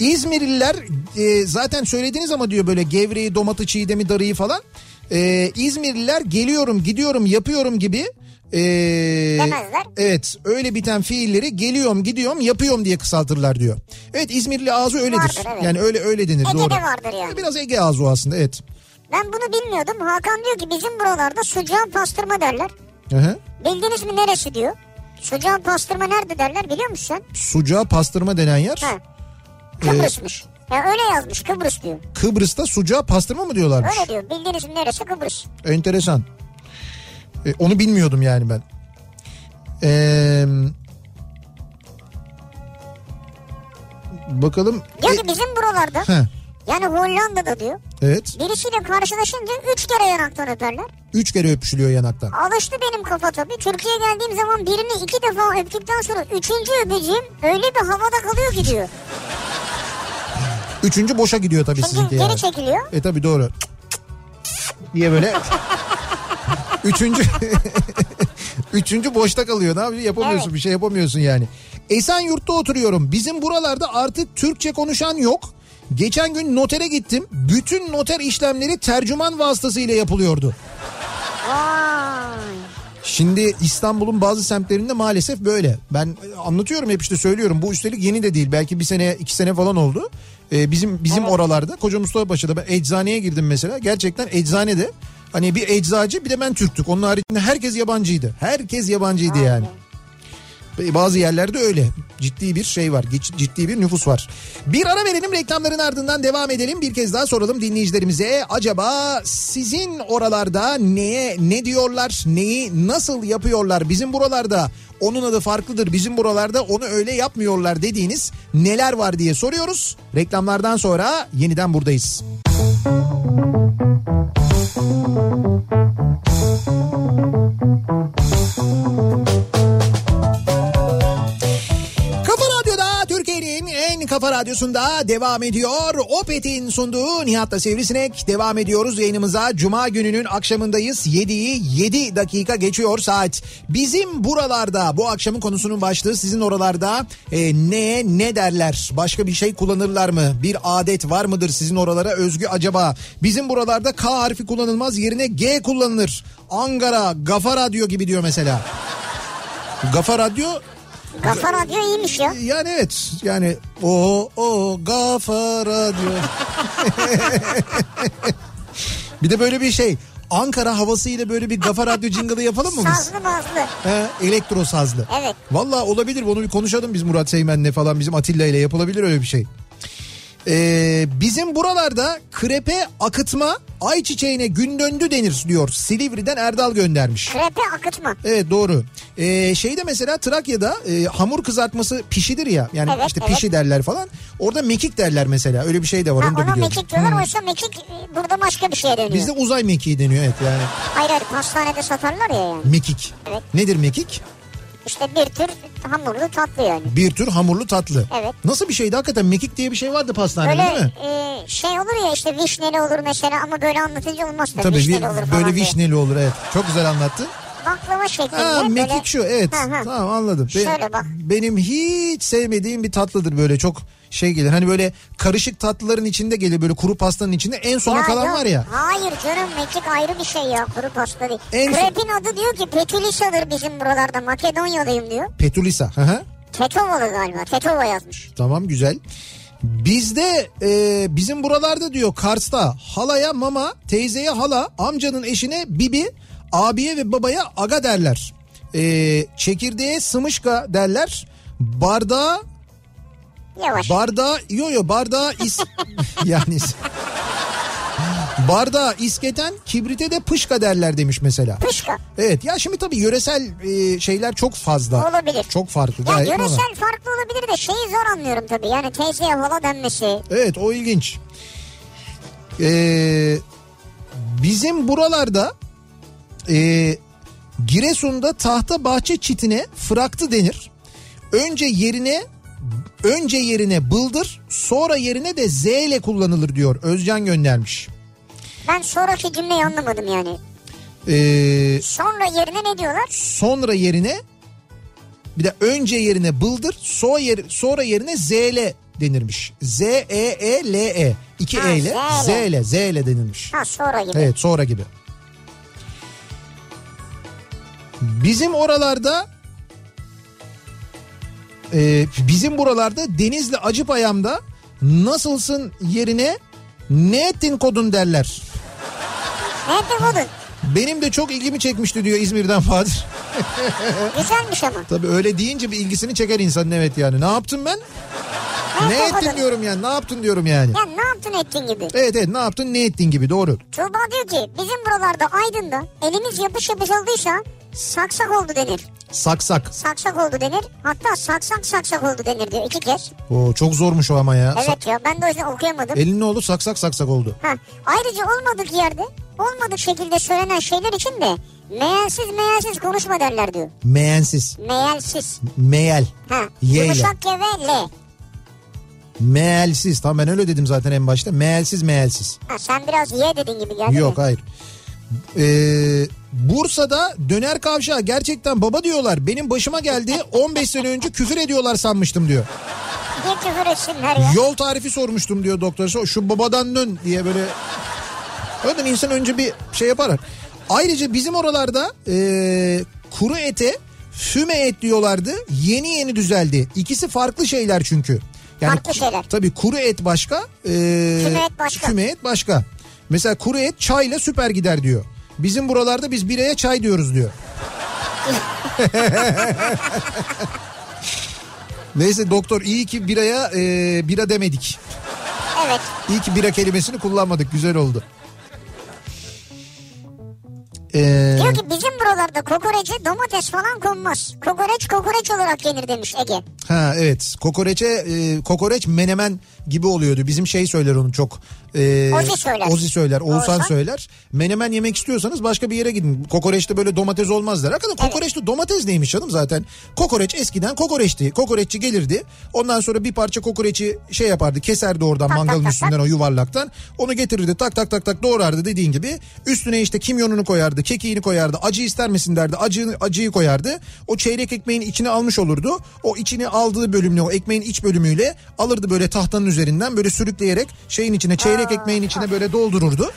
İzmirliler e, zaten söylediniz ama diyor böyle gevreği, domatı, çiğdemi, darıyı falan. E, İzmirliler geliyorum, gidiyorum, yapıyorum gibi. E,
Demezler.
Evet öyle biten fiilleri geliyorum, gidiyorum, yapıyorum diye kısaltırlar diyor. Evet İzmirli ağzı öyledir.
Vardır, evet.
Yani öyle öyle denir
Ege'de
doğru.
vardır yani.
Biraz Ege ağzı o aslında evet.
Ben bunu bilmiyordum. Hakan diyor ki bizim buralarda sucuğa pastırma derler.
Hı hı.
Bildiniz mi neresi diyor. Sucuğa pastırma nerede derler biliyor musun sen?
Sucuğa pastırma denen yer.
Ha. Kıbrısmış. Ya öyle yazmış Kıbrıs diyor.
Kıbrıs'ta sucuğa pastırma mı diyorlarmış?
Öyle diyor. Bildiğiniz mi neresi Kıbrıs.
Enteresan. E, onu bilmiyordum yani ben. Ee, bakalım.
Diyor
E,
ki bizim buralarda
heh,
yani Hollanda'da diyor.
evet.
Birisiyle karşılaşınca üç kere yanaktan öperler.
Üç kere öpüşülüyor yanaktan.
Alıştı benim kafa tabii. Türkiye'ye geldiğim zaman birini iki defa öptükten sonra üçüncü öpeceğim öyle bir havada kalıyor ki diyor.
Üçüncü boşa gidiyor tabii
Çünkü
sizinki
geri
yani.
çekiliyor.
E tabii doğru. diye böyle. Üçüncü. Üçüncü boşta kalıyor. Ne yapıyorsun? Yapamıyorsun
Evet.
bir şey yapamıyorsun yani. Esenyurt'ta oturuyorum. Bizim buralarda artık Türkçe konuşan yok. Geçen gün notere gittim. Bütün noter işlemleri tercüman vasıtasıyla yapılıyordu.
Vay.
Şimdi İstanbul'un bazı semtlerinde maalesef böyle. Ben anlatıyorum hep işte söylüyorum. Bu üstelik yeni de değil. Belki bir sene iki sene falan oldu. Ee, bizim bizim oralarda Koca Mustafa Paşa'da ben eczaneye girdim mesela. Gerçekten eczanede hani bir eczacı bir de ben Türktük. Onun haricinde herkes yabancıydı. Herkes yabancıydı yani. Bazı yerlerde öyle. Ciddi bir şey var. Ciddi bir nüfus var. Bir ara verelim reklamların ardından devam edelim. Bir kez daha soralım dinleyicilerimize. Acaba sizin oralarda neye ne diyorlar? Neyi nasıl yapıyorlar? Bizim buralarda onun adı farklıdır. Bizim buralarda onu öyle yapmıyorlar dediğiniz neler var diye soruyoruz. Reklamlardan sonra yeniden buradayız. Kafa kafa radyosunda devam ediyor. Opet'in sunduğu Nihat'la Sivrisinek devam ediyoruz yayınımıza. Cuma gününün akşamındayız. 7'yi 7 dakika geçiyor saat. Bizim buralarda bu akşamın konusunun başlığı sizin oralarda e, ne ne derler? Başka bir şey kullanırlar mı? Bir adet var mıdır sizin oralara özgü acaba? Bizim buralarda K harfi kullanılmaz yerine G kullanılır. Ankara, Gafa Radyo gibi diyor mesela. Gafa Radyo
Gafa Radyo iyiymiş ya.
yani evet yani o o Gafa Radyo. bir de böyle bir şey Ankara havasıyla böyle bir Gafa Radyo jingle'ı yapalım mı biz?
Sazlı mazlı.
He, elektro sazlı.
Evet.
Valla olabilir onu bir konuşalım biz Murat Seymen'le falan bizim Atilla ile yapılabilir öyle bir şey. Ee, bizim buralarda krepe akıtma ayçiçeğine gün döndü denir diyor. Silivri'den Erdal göndermiş.
Krepe akıtma.
Evet doğru. Ee, şeyde mesela Trakya'da e, hamur kızartması pişidir ya. Yani
Evet,
işte
evet.
pişi derler falan. Orada mekik derler mesela. Öyle bir şey de var.
Ha,
onu da
ona mekik diyorlar oysa mekik e, burada başka bir şeye dönüyor.
Bizde uzay mekiği deniyor evet yani.
Hayır hayır pastanede satarlar ya yani.
Mekik.
Evet.
Nedir mekik?
İşte bir tür hamurlu tatlı yani.
Bir tür hamurlu tatlı.
Evet.
Nasıl bir şeydi hakikaten mekik diye bir şey vardı pastanede
Böyle
değil mi?
e, şey olur ya işte vişneli olur mesela ama böyle anlatınca olmaz tabii.
Tabii
vişneli
vi-
olur falan
böyle
diye.
vişneli olur evet. Çok güzel anlattın.
Baklava şeklinde.
Ha,
böyle...
mekik şu evet.
Hı hı.
Tamam anladım.
Şöyle bak.
Benim hiç sevmediğim bir tatlıdır böyle çok şey gelir. Hani böyle karışık tatlıların içinde gelir böyle kuru pastanın içinde en sona
Ya
kalan
yok,
var ya.
Hayır canım mekik ayrı bir şey ya kuru pasta değil.
En son-
Krepin adı diyor ki Petulisa'dır bizim buralarda Makedonyalıyım diyor.
Petulisa. Hı hı.
Tetovalı galiba Tetova yazmış.
Tamam güzel. Bizde e, bizim buralarda diyor Kars'ta halaya mama, teyzeye hala, amcanın eşine bibi, abiye ve babaya aga derler. E, çekirdeğe sımışka derler. Bardağa
Yavaş.
Bardağı yo yo bardağı is yani bardağı isketen kibrite de pışka derler demiş mesela.
Pışka.
Evet ya şimdi tabii yöresel e, şeyler çok fazla.
Olabilir.
Çok farklı.
Ya yöresel farklı olabilir de şeyi zor anlıyorum tabii. Yani teyzeye hala denmesi.
Evet o ilginç. Ee, bizim buralarda e, Giresun'da tahta bahçe çitine fıraktı denir. Önce yerine önce yerine bıldır sonra yerine de z ile kullanılır diyor. Özcan göndermiş.
Ben sonraki cümleyi anlamadım yani.
Ee,
Sonra yerine ne diyorlar?
sonra yerine bir de önce yerine bıldır sonra, yer, sonra yerine z ile denirmiş. Z E E L E. İki
Ha,
E ile
Z ile
Z ile denilmiş.
Ha sonra gibi.
Evet sonra gibi. Bizim oralarda e, bizim buralarda Denizli Acıpayam'da nasılsın yerine ne ettin kodun derler.
Nerede kodun?
Benim de çok ilgimi çekmişti diyor İzmir'den Fadır.
Güzelmiş ama.
Tabii öyle deyince bir ilgisini çeker insanın evet yani. Ne yaptım ben? Ne ettin
kodun?
diyorum yani. Ne yaptın diyorum yani.
Ya ne yaptın ettin gibi.
Evet evet ne yaptın ne ettin gibi doğru.
Tuğba diyor ki bizim buralarda Aydın'da elimiz yapış yapış olduysa saksak oldu denir.
Saksak.
Saksak oldu denir. Hatta saksak saksak oldu denir diyor iki kez.
Oo, çok zormuş o ama ya.
Evet ya ben de o yüzden okuyamadım.
Elin ne oldu saksak saksak oldu.
Ha, ayrıca olmadık yerde olmadık şekilde söylenen şeyler için de meğelsiz meğelsiz konuşma derler diyor.
Meğensiz.
Meğelsiz.
Meyel.
Ha, yumuşak G ve L.
Meğelsiz. Tamam ben öyle dedim zaten en başta. Meğelsiz meğelsiz.
Ha, sen biraz Y dedin gibi geldi.
Yok
mi?
hayır. Ee, Bursa'da döner kavşağı gerçekten baba diyorlar. Benim başıma geldi 15 sene önce küfür ediyorlar sanmıştım diyor.
Niye küfür etsinler ya?
Yol tarifi sormuştum diyor doktor. Şu babadan dön diye böyle. Öyle insan önce bir şey yapar. Ayrıca bizim oralarda ee, kuru ete füme et diyorlardı. Yeni yeni düzeldi. İkisi farklı şeyler çünkü.
Farklı şeyler.
Tabii kuru et başka. ee,
Füme et başka.
Füme et başka. Mesela kuru et çayla süper gider diyor. Bizim buralarda biz bireye çay diyoruz diyor. Neyse doktor iyi ki biraya e, bira demedik.
Evet.
İyi ki bira kelimesini kullanmadık güzel oldu. Ee,
Diyor ki bizim buralarda kokoreçe domates falan konmaz. Kokoreç kokoreç olarak yenir demiş Ege.
ha evet kokoreçe e, kokoreç menemen gibi oluyordu. Bizim şey söyler onu çok. E,
Ozi söyler.
Ozi söyler. Oğuzhan
Oğuzhan.
söyler. Menemen yemek istiyorsanız başka bir yere gidin. Kokoreçte böyle domates olmaz der. Hakikaten kokoreçte domates neymiş canım zaten. Kokoreç eskiden kokoreçti. Kokoreççi gelirdi. Ondan sonra bir parça kokoreçi şey yapardı. Keserdi oradan
Tak, tak,
mangalın
tak,
üstünden o yuvarlaktan. Onu getirirdi tak tak tak tak doğrardı dediğin gibi. Üstüne işte kimyonunu koyardı, kekiğini koyardı. Acı ister misin derdi. Acı, acıyı koyardı. O çeyrek ekmeğin içine almış olurdu. O içini aldığı bölümle o ekmeğin iç bölümüyle alırdı böyle tahtanın üzerinden böyle sürükleyerek şeyin içine çeyrek ekmeğin içine böyle doldururdu.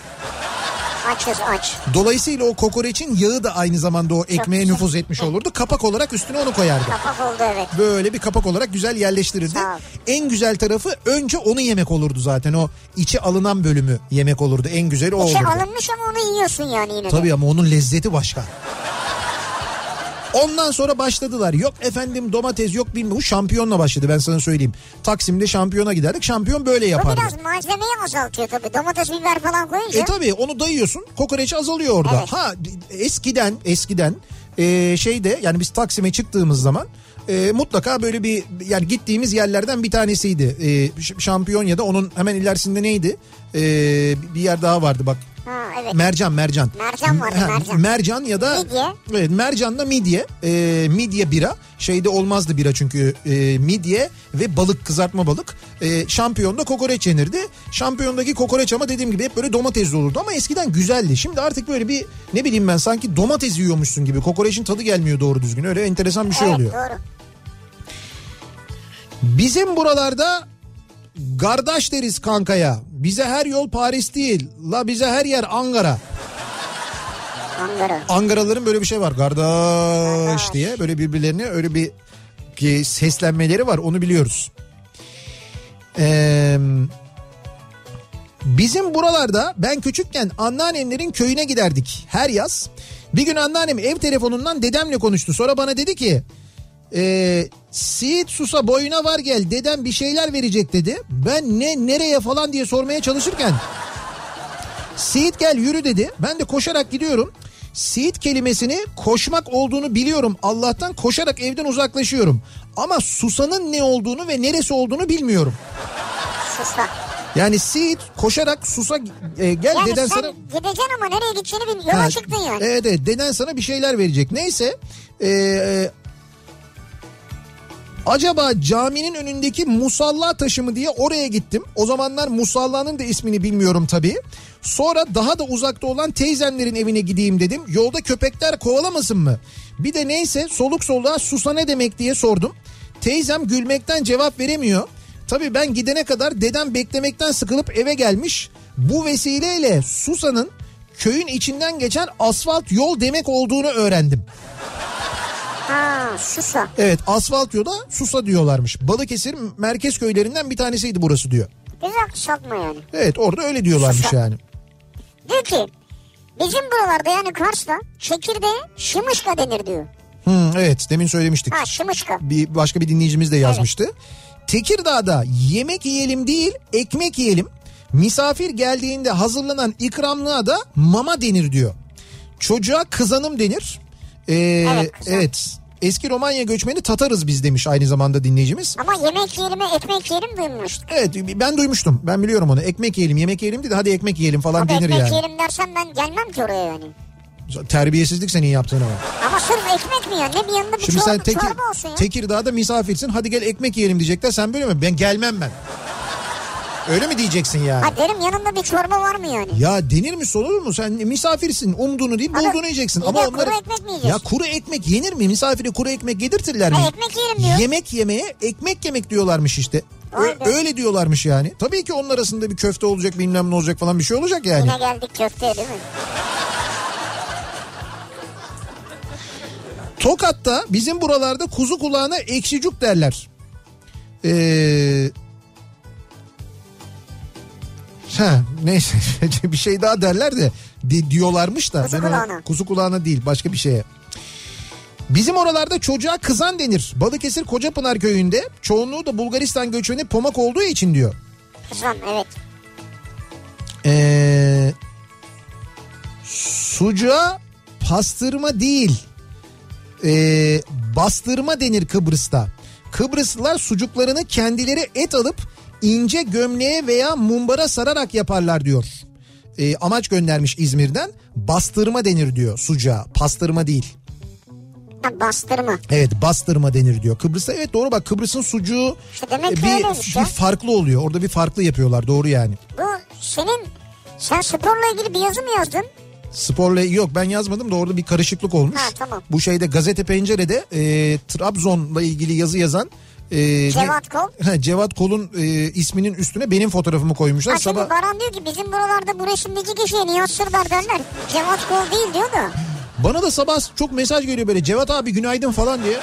Açız aç.
Dolayısıyla o kokoreçin yağı da aynı zamanda o ekmeğe
güzel.
nüfuz etmiş olurdu. Kapak olarak üstüne onu koyardı.
Kapak oldu evet.
Böyle bir kapak olarak güzel yerleştirirdi. En güzel tarafı önce onu yemek olurdu zaten. O içi alınan bölümü yemek olurdu. En güzeli o
İçe
olurdu.
alınmış ama onu yiyorsun yani yine de.
Tabii ama onun lezzeti başka. Ondan sonra başladılar. Yok efendim domates yok bilmem. Bu şampiyonla başladı ben sana söyleyeyim. Taksim'de şampiyona giderdik. Şampiyon böyle
Bu
yapardı.
biraz malzemeyi azaltıyor tabii. Domates biber falan koyunca.
E tabii onu dayıyorsun. Kokoreç azalıyor orada.
Evet.
Ha eskiden eskiden e, şeyde yani biz Taksim'e çıktığımız zaman e, mutlaka böyle bir yani gittiğimiz yerlerden bir tanesiydi. E, Ş- şampiyon ya da onun hemen ilerisinde neydi? E, bir yer daha vardı bak.
Ha evet.
Mercan mercan.
Mercan vardı, mercan.
Mercan ya da
Midye.
Evet mercanla midye. E, midye bira. Şeyde olmazdı bira çünkü e, midye ve balık kızartma balık. E, şampiyonda kokoreç yenirdi. Şampiyondaki kokoreç ama dediğim gibi hep böyle domatesli olurdu ama eskiden güzeldi. Şimdi artık böyle bir ne bileyim ben sanki domates yiyormuşsun gibi. Kokoreçin tadı gelmiyor doğru düzgün. Öyle enteresan bir şey
evet
oluyor.
doğru.
Bizim buralarda kardeş deriz kankaya. Bize her yol Paris değil. La bize her yer Ankara.
Ankara.
Angaraların böyle bir şey var. Kardeş diye böyle birbirlerine öyle bir ki seslenmeleri var onu biliyoruz. Ee, bizim buralarda ben küçükken anneannemlerin köyüne giderdik her yaz. Bir gün anneannem ev telefonundan dedemle konuştu. Sonra bana dedi ki e, Siirt Susa boyuna var gel dedem bir şeyler verecek dedi. Ben ne nereye falan diye sormaya çalışırken Siirt gel yürü dedi. Ben de koşarak gidiyorum. Siirt kelimesini koşmak olduğunu biliyorum. Allah'tan koşarak evden uzaklaşıyorum. Ama Susa'nın ne olduğunu ve neresi olduğunu bilmiyorum.
Susa.
Yani Siirt koşarak Susa e, gel
Yani
deden
sen
sana...
gideceksin ama nereye gideceğini bil. Yola
Ha,
çıktın yani.
Evet evet deden sana bir şeyler verecek. Neyse e, acaba caminin önündeki musalla taşı mı diye oraya gittim. O zamanlar musallanın da ismini bilmiyorum tabii. Sonra daha da uzakta olan teyzemlerin evine gideyim dedim. Yolda köpekler kovalamasın mı? Bir de neyse soluk soluğa susa ne demek diye sordum. Teyzem gülmekten cevap veremiyor. Tabii ben gidene kadar dedem beklemekten sıkılıp eve gelmiş. Bu vesileyle Susa'nın köyün içinden geçen asfalt yol demek olduğunu öğrendim.
Ha Susa.
Evet asfalt yola Susa diyorlarmış. Balıkesir merkez köylerinden bir tanesiydi burası diyor.
Güzel kısaltma yani.
Evet orada öyle diyorlarmış
Susa.
yani.
Diyor ki bizim buralarda yani Kars'ta çekirdeğe şımışka denir diyor.
Hı, evet demin söylemiştik.
Ha şımışka.
Bir başka bir dinleyicimiz de yazmıştı. Tekirdağ'da yemek yiyelim değil ekmek yiyelim. Misafir geldiğinde hazırlanan ikramlığa da mama denir diyor. Çocuğa kızanım denir. Ee,
Evet,
evet. Eski Romanya göçmeni Tatarız biz demiş aynı zamanda dinleyicimiz.
Ama yemek yiyelim ekmek yiyelim duymuştuk.
Evet ben duymuştum. Ben biliyorum onu. Ekmek yiyelim, yemek yiyelim dedi. Hadi ekmek yiyelim falan
Abi
denir
ekmek
yani.
yiyelim dersen ben gelmem ki oraya yani.
Terbiyesizlik senin yaptığın ama.
Ama sırf ekmek mi ya? Ne bir yanında bir
Şimdi
çorba,
sen Tekir,
çorba olsun ya.
Tekirdağ'da misafirsin. Hadi gel ekmek yiyelim diyecekler. Sen böyle mi? Ben gelmem ben. Öyle mi diyeceksin yani?
Ha derim yanında bir çorba var mı yani?
Ya denir mi sorulur mu? Sen misafirsin. Umduğunu değil bulduğunu yiyeceksin. Ama
kuru
onları...
ekmek mi yiyeceğiz?
Ya kuru ekmek yenir mi? Misafire kuru ekmek yedirtirler mi?
Ha, ekmek yiyelim diyor.
Yemek yemeye ekmek yemek diyorlarmış işte. Öyle diyorlarmış yani. Tabii ki onun arasında bir köfte olacak bilmem ne olacak falan bir şey olacak yani.
Yine geldik köfteye değil mi?
Tokat'ta bizim buralarda kuzu kulağına ekşicuk derler. Ee... Ha, neyse bir şey daha derler de di- diyorlarmış da.
Kuzu
ben
kulağına.
kuzu kulağına değil başka bir şeye. Bizim oralarda çocuğa kızan denir. Balıkesir Kocapınar köyünde çoğunluğu da Bulgaristan göçmeni pomak olduğu için diyor.
Kızan evet.
Ee, sucuğa pastırma değil ee, bastırma denir Kıbrıs'ta. Kıbrıslılar sucuklarını kendileri et alıp ince gömleğe veya mumbara sararak yaparlar diyor. Ee, amaç göndermiş İzmir'den bastırma denir diyor sucuğa pastırma değil.
Bastırma.
Evet bastırma denir diyor. Kıbrıs'ta evet doğru bak Kıbrıs'ın sucuğu
İşte demek
e, bir,
ya.
bir farklı oluyor. Orada bir farklı yapıyorlar doğru yani.
Bu senin sen sporla ilgili bir yazı mı yazdın?
Sporla yok ben yazmadım da orada bir karışıklık olmuş.
Ha, tamam.
Bu şeyde gazete pencerede e, Trabzon'la ilgili yazı yazan e,
Cevat Kol.
Ha, Cevat Kol'un e, isminin üstüne benim fotoğrafımı koymuşlar.
Ha
Sabah
Baran diyor ki bizim buralarda bu resimdeki kişiye Nihat Sırdar derler. Cevat Kol değil diyor da.
bana da sabah çok mesaj geliyor böyle Cevat abi günaydın falan diye.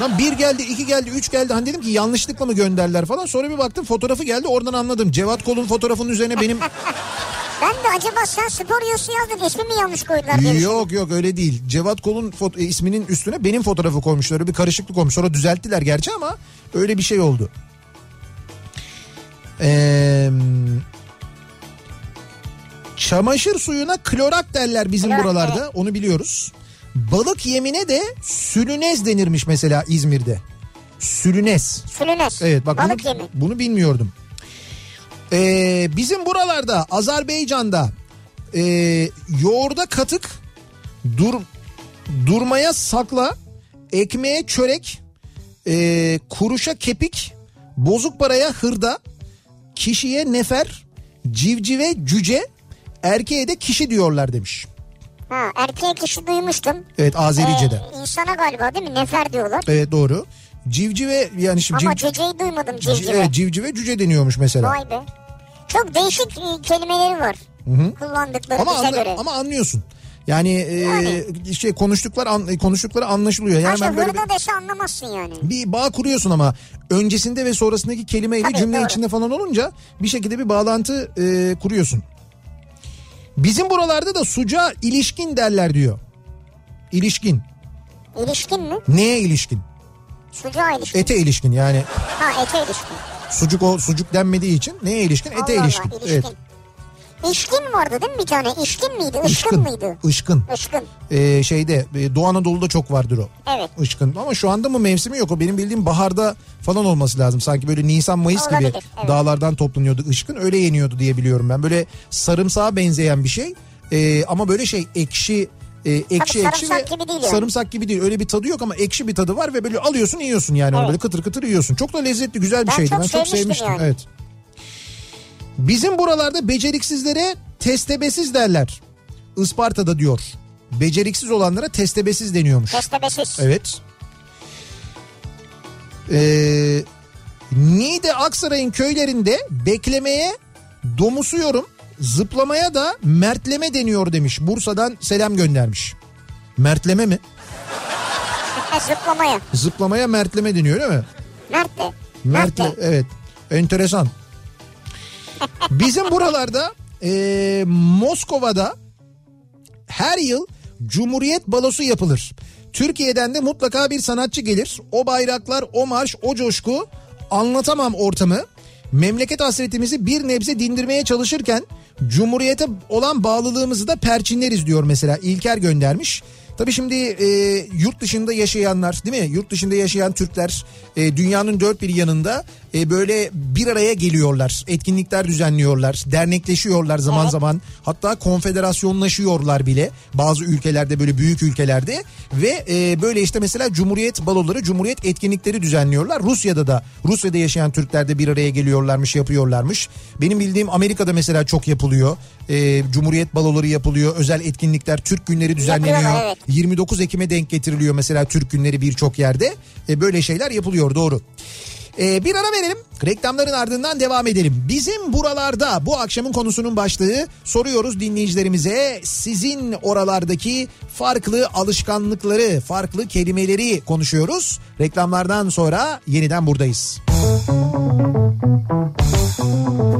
Lan bir geldi, iki geldi, üç geldi. Hani dedim ki yanlışlıkla mı gönderler falan. Sonra bir baktım fotoğrafı geldi oradan anladım. Cevat Kol'un fotoğrafının üzerine benim
Ben de acaba sen spor yazısı yazdın ismi mi yanlış koydular diye.
Yok yok öyle değil. Cevat Kol'un fo- e, isminin üstüne benim fotoğrafı koymuşlar. Öyle bir karışıklık olmuş. Sonra düzelttiler gerçi ama öyle bir şey oldu. Ee, çamaşır suyuna klorak derler bizim
Klorak,
buralarda. Onu biliyoruz. Balık yemine de sülünez denirmiş mesela İzmir'de. Sülünez.
Sülünes.
Evet bak
Balık
bunu,
yemi.
bunu bilmiyordum. Ee, bizim buralarda Azerbaycan'da e, yoğurda katık dur durmaya sakla ekmeğe çörek e, kuruşa kepik bozuk paraya hırda kişiye nefer civcive cüce erkeğe de kişi diyorlar demiş.
Ha, erkeğe kişi duymuştum.
Evet Azerice'de.
Ee, insana galiba değil mi? Nefer diyorlar.
Evet doğru. Civcive yani şimdi
Ama
civ-
ceceyi duymadım civcive.
evet, civcive cüce deniyormuş mesela.
Vay be. Çok değişik e, kelimeleri var. Kullandıkları
Ama anla-
göre.
ama anlıyorsun. Yani, e,
Yani.
şey konuştuklar an, konuştukları anlaşılıyor. Yani
Aslında
ben böyle
hırda dese anlamazsın yani.
bir bağ kuruyorsun ama öncesinde ve sonrasındaki kelimeyle
Tabii,
cümle
doğru.
içinde falan olunca bir şekilde bir bağlantı e, kuruyorsun. Bizim buralarda da sucuğa ilişkin derler diyor. İlişkin.
İlişkin mi?
Neye ilişkin?
Sucuğa ilişkin.
Ete ilişkin yani.
Ha ete ilişkin.
Sucuk o sucuk denmediği için neye ilişkin? Ete
Allah
ilişkin.
Allah,
Evet.
ilişkin. İşkin vardı değil mi bir tane? İşkin miydi? Işkın,
Işkın.
mıydı?
Işkın.
Işkın.
Ee, şeyde e, Doğu Anadolu'da çok vardır o.
Evet.
Işkın ama şu anda mı mevsimi yok o benim bildiğim baharda falan olması lazım sanki böyle Nisan Mayıs gibi
Olabilir, evet.
dağlardan toplanıyordu ışkın öyle yeniyordu diye biliyorum ben böyle sarımsağa benzeyen bir şey Ee, ama böyle şey ekşi e, ekşi ekşi
sarımsak
ve
gibi değil yani.
sarımsak gibi değil öyle bir tadı yok ama ekşi bir tadı var ve böyle alıyorsun yiyorsun yani
Evet.
böyle kıtır kıtır yiyorsun çok da lezzetli güzel bir
Ben
şeydi
çok
ben çok
sevmiştim
sevmiştim
yani.
evet. Bizim buralarda beceriksizlere testebesiz derler. Isparta'da diyor. Beceriksiz olanlara testebesiz deniyormuş.
Testebesiz.
Evet. Ee, Niğde Aksaray'ın köylerinde beklemeye domusuyorum. Zıplamaya da mertleme deniyor demiş. Bursa'dan selam göndermiş. Mertleme mi?
Zıplamaya.
Zıplamaya mertleme deniyor değil mi?
Mert'le.
Mertle evet. Enteresan. Bizim buralarda e, Moskova'da her yıl Cumhuriyet balosu yapılır. Türkiye'den de mutlaka bir sanatçı gelir. O bayraklar, o marş, o coşku anlatamam ortamı. Memleket hasretimizi bir nebze dindirmeye çalışırken Cumhuriyete olan bağlılığımızı da perçinleriz diyor mesela İlker göndermiş. Tabii şimdi e, yurt dışında yaşayanlar değil mi? Yurt dışında yaşayan Türkler e, dünyanın dört bir yanında e, böyle bir araya geliyorlar. Etkinlikler düzenliyorlar. Dernekleşiyorlar zaman
Evet.
zaman. Hatta konfederasyonlaşıyorlar bile. Bazı ülkelerde böyle büyük ülkelerde. Ve e, böyle işte mesela Cumhuriyet baloları, Cumhuriyet etkinlikleri düzenliyorlar. Rusya'da da Rusya'da yaşayan Türkler de bir araya geliyorlarmış, yapıyorlarmış. Benim bildiğim Amerika'da mesela çok yapılıyor. E, Cumhuriyet baloları yapılıyor. Özel etkinlikler, Türk günleri düzenleniyor.
Evet.
29 Ekim'e denk getiriliyor mesela Türk günleri birçok yerde. E, böyle şeyler yapılıyor doğru. E, bir ara verelim. Reklamların ardından devam edelim. Bizim buralarda bu akşamın konusunun başlığı soruyoruz dinleyicilerimize. Sizin oralardaki farklı alışkanlıkları, farklı kelimeleri konuşuyoruz. Reklamlardan sonra yeniden buradayız. Modern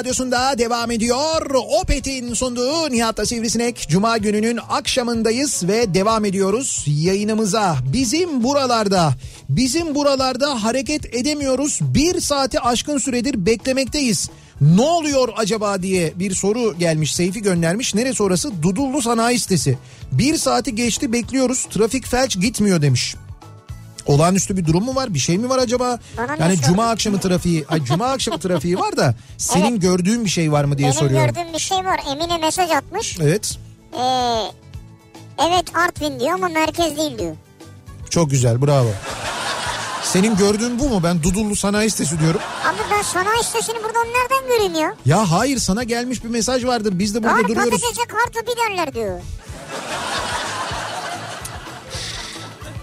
Radyosu'nda devam ediyor. Opet'in sunduğu Nihat'la Sivrisinek. Cuma gününün akşamındayız ve devam ediyoruz yayınımıza. Bizim buralarda, bizim buralarda hareket edemiyoruz. Bir saati aşkın süredir beklemekteyiz. Ne oluyor acaba diye bir soru gelmiş. Seyfi göndermiş. Neresi orası? Dudullu Sanayi Sitesi. Bir saati geçti bekliyoruz. Trafik felç gitmiyor demiş. Olağanüstü bir durum mu var? Bir şey mi var acaba?
Bana
yani
sordun?
cuma akşamı trafiği, ay cuma akşamı trafiği var da senin gördüğün bir şey var mı diye
Benim
soruyorum.
gördüğüm bir şey var. Emine mesaj atmış.
Evet.
Ee, evet Artvin diyor ama merkez değil diyor.
Çok güzel. Bravo. Senin gördüğün bu mu? Ben Dudullu Sanayi Sitesi diyorum.
Abi ben sanayi sitesini buradan nereden göreyim ya?
Ya hayır sana gelmiş bir mesaj vardır. Biz de burada
Var
duruyoruz.
patatese kartopu derler diyor.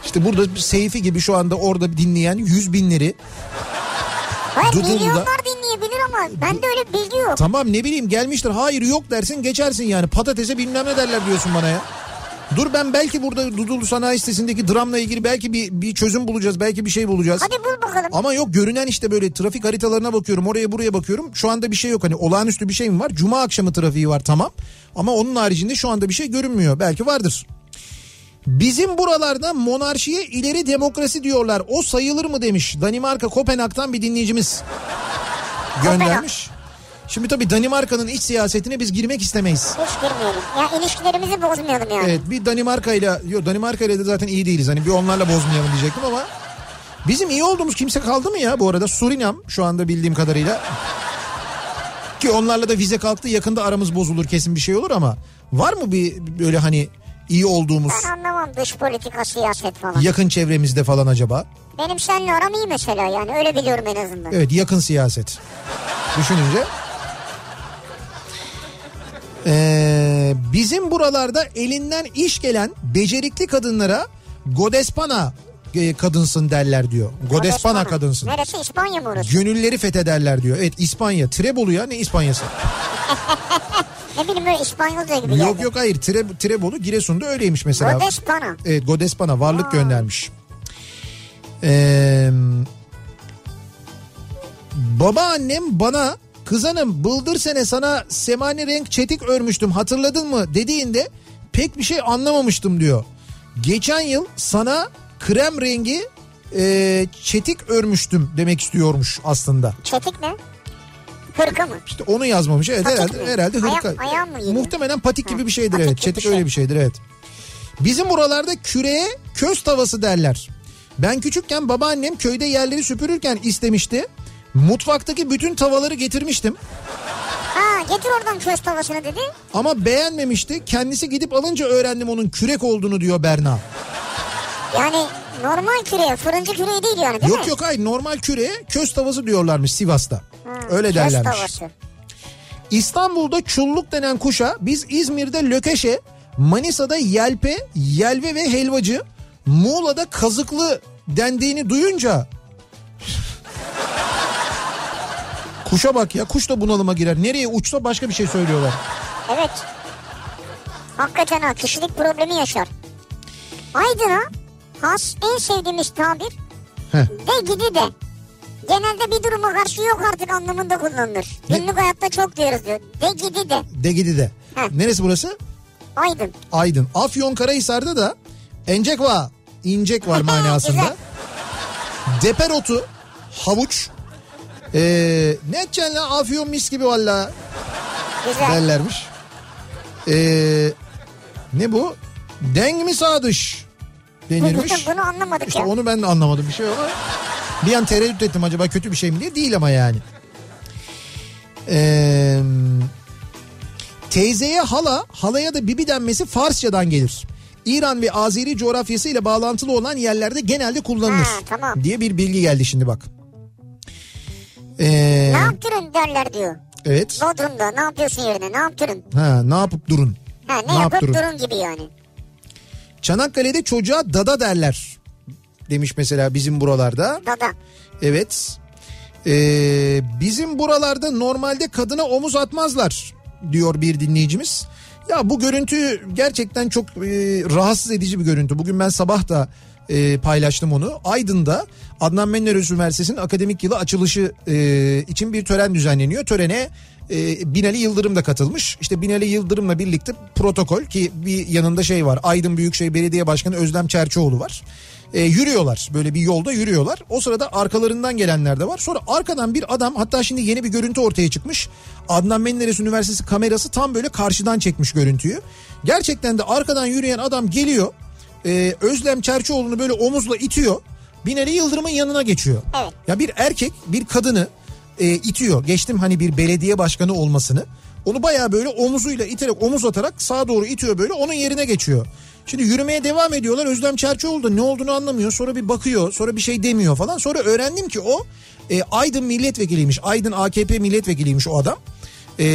İşte burada Seyfi gibi şu anda orada dinleyen yüz binleri.
Hayır
Dudullu'da-
milyonlar dinleyebilir ama bende öyle bilgi yok.
Tamam ne bileyim gelmiştir. Hayır yok dersin geçersin yani. Patatese bilmem ne derler diyorsun bana ya. Dur ben belki burada Dudullu Sanayi Sitesi'ndeki dramla ilgili belki bir, bir çözüm bulacağız. Belki bir şey bulacağız.
Hadi bul bakalım.
Ama yok görünen işte böyle trafik haritalarına bakıyorum oraya buraya bakıyorum. Şu anda bir şey yok hani olağanüstü bir şey mi var? Cuma akşamı trafiği var tamam. Ama onun haricinde şu anda bir şey görünmüyor. Belki vardır. Bizim buralarda monarşiye ileri demokrasi diyorlar. O sayılır mı demiş. Danimarka Kopenhag'dan bir dinleyicimiz göndermiş. Şimdi tabii Danimarka'nın iç siyasetine biz girmek istemeyiz.
Hiç girmeyelim. Ya ilişkilerimizi bozmayalım yani.
Evet bir Danimarka ile yok Danimarka ile de zaten iyi değiliz. Hani bir onlarla bozmayalım diyecektim ama bizim iyi olduğumuz kimse kaldı mı ya bu arada? Surinam şu anda bildiğim kadarıyla. Ki onlarla da vize kalktı yakında aramız bozulur kesin bir şey olur ama var mı bir böyle hani iyi olduğumuz
Ben anlamam dış politika siyaset falan.
yakın çevremizde falan acaba?
Benim seninle aram iyi mesela yani öyle biliyorum en azından.
Evet yakın siyaset. Düşününce. Ee, bizim buralarda elinden iş gelen becerikli kadınlara Godespana e, kadınsın derler diyor. Godespana kadınsın.
Neresi İspanya mı orası?
Gönülleri fethederler diyor. Evet İspanya. Trebolu ya ne İspanyası?
Ne bileyim böyle İspanyolca gibi
Yok
geldi.
yok hayır. Tre, Trebolu Giresun'da öyleymiş mesela.
Godespana.
Evet Godespana varlık göndermiş. Ee, babaannem bana kızanım bıldır sene sana semani renk çetik örmüştüm hatırladın mı dediğinde pek bir şey anlamamıştım diyor. Geçen yıl sana krem rengi e, çetik örmüştüm demek istiyormuş aslında.
Çetik ne? Hırka mı?
İşte onu yazmamış. Evet
Patik
herhalde
mi?
herhalde hırka.
ayağı mı geliyor?
Muhtemelen patik gibi bir şeydir
patik
evet. Çetik
şey.
öyle bir şeydir evet. Bizim buralarda küreye köz tavası derler. Ben küçükken babaannem köyde yerleri süpürürken istemişti. Mutfaktaki bütün tavaları getirmiştim.
Ha getir oradan köz tavasını dedi.
Ama beğenmemişti. Kendisi gidip alınca öğrendim onun kürek olduğunu diyor Berna.
Yani normal küreye fırıncı küreği değil yani değil mi?
Yok yok hayır normal küreye köz tavası diyorlarmış Sivas'ta. Öyle
Köz
derlermiş.
tavası.
İstanbul'da çulluk denen kuşa biz İzmir'de lökeşe, Manisa'da yelpe, yelve ve helvacı, Muğla'da kazıklı dendiğini duyunca Kuşa bak ya kuş da bunalıma girer. Nereye uçsa başka bir şey söylüyorlar.
Evet. Hakikaten ha kişilik problemi yaşar. Aydın'a has en sevdiğimiz tabir
Heh.
de gidi de. Genelde bir duruma karşı yok artık anlamında kullanılır.
Ne?
Günlük hayatta çok diyoruz diyor. De gidi de.
De gidi de.
Heh.
Neresi burası?
Aydın.
Aydın. Afyon Karahisar'da da encek var, incek var manasında. Deperotu, havuç. Ee, ne edeceksin lan afyon mis gibi valla
Güzel.
derlermiş. Ee, ne bu? Deng mi sağ dış denirmiş.
Bunu anlamadık
İşte
ya.
onu ben de anlamadım bir şey ama. Bir an tereddüt ettim acaba kötü bir şey mi diye. Değil ama yani. Ee, teyzeye hala, halaya da bibi denmesi Farsçadan gelir. İran ve Azeri coğrafyası ile bağlantılı olan yerlerde genelde kullanılır.
Ha, tamam.
Diye bir bilgi geldi şimdi bak. Ee,
Ne yaptırın derler diyor.
evet.
Bodrum'da ne yapıyorsun yerine ne yaptırın?
Ha, ne yapıp durun.
Ha, ne,
Ne
yapıp
yaptırın?
durun gibi yani.
Çanakkale'de çocuğa dada derler. Demiş mesela bizim buralarda.
Dada.
Evet. Ee, bizim buralarda normalde kadına omuz atmazlar diyor bir dinleyicimiz. Ya bu görüntü gerçekten çok e, rahatsız edici bir görüntü. Bugün ben sabah da e, paylaştım onu. Aydın'da Adnan Menderes Üniversitesi'nin akademik yılı açılışı e, için bir tören düzenleniyor. Törene e, Binali Yıldırım da katılmış. İşte Binali Yıldırım'la birlikte protokol ki bir yanında şey var. Aydın Büyükşehir Belediye Başkanı Özlem Çerçioğlu var. E, yürüyorlar böyle bir yolda yürüyorlar. O sırada arkalarından gelenler de var. Sonra arkadan bir adam hatta şimdi yeni bir görüntü ortaya çıkmış. Adnan Menderes Üniversitesi kamerası tam böyle karşıdan çekmiş görüntüyü. Gerçekten de arkadan yürüyen adam geliyor. E, Özlem Çerçioğlu'nu böyle omuzla itiyor. Binali Yıldırım'ın yanına geçiyor.
Evet.
Ya bir erkek bir kadını e, itiyor. Geçtim hani bir belediye başkanı olmasını. Onu bayağı böyle omuzuyla iterek omuz atarak sağa doğru itiyor böyle onun yerine geçiyor. Şimdi yürümeye devam ediyorlar. Özlem Çerçioğlu da ne olduğunu anlamıyor. Sonra bir bakıyor. Sonra bir şey demiyor falan. Sonra öğrendim ki o e, Aydın milletvekiliymiş. Aydın AKP milletvekiliymiş o adam. E,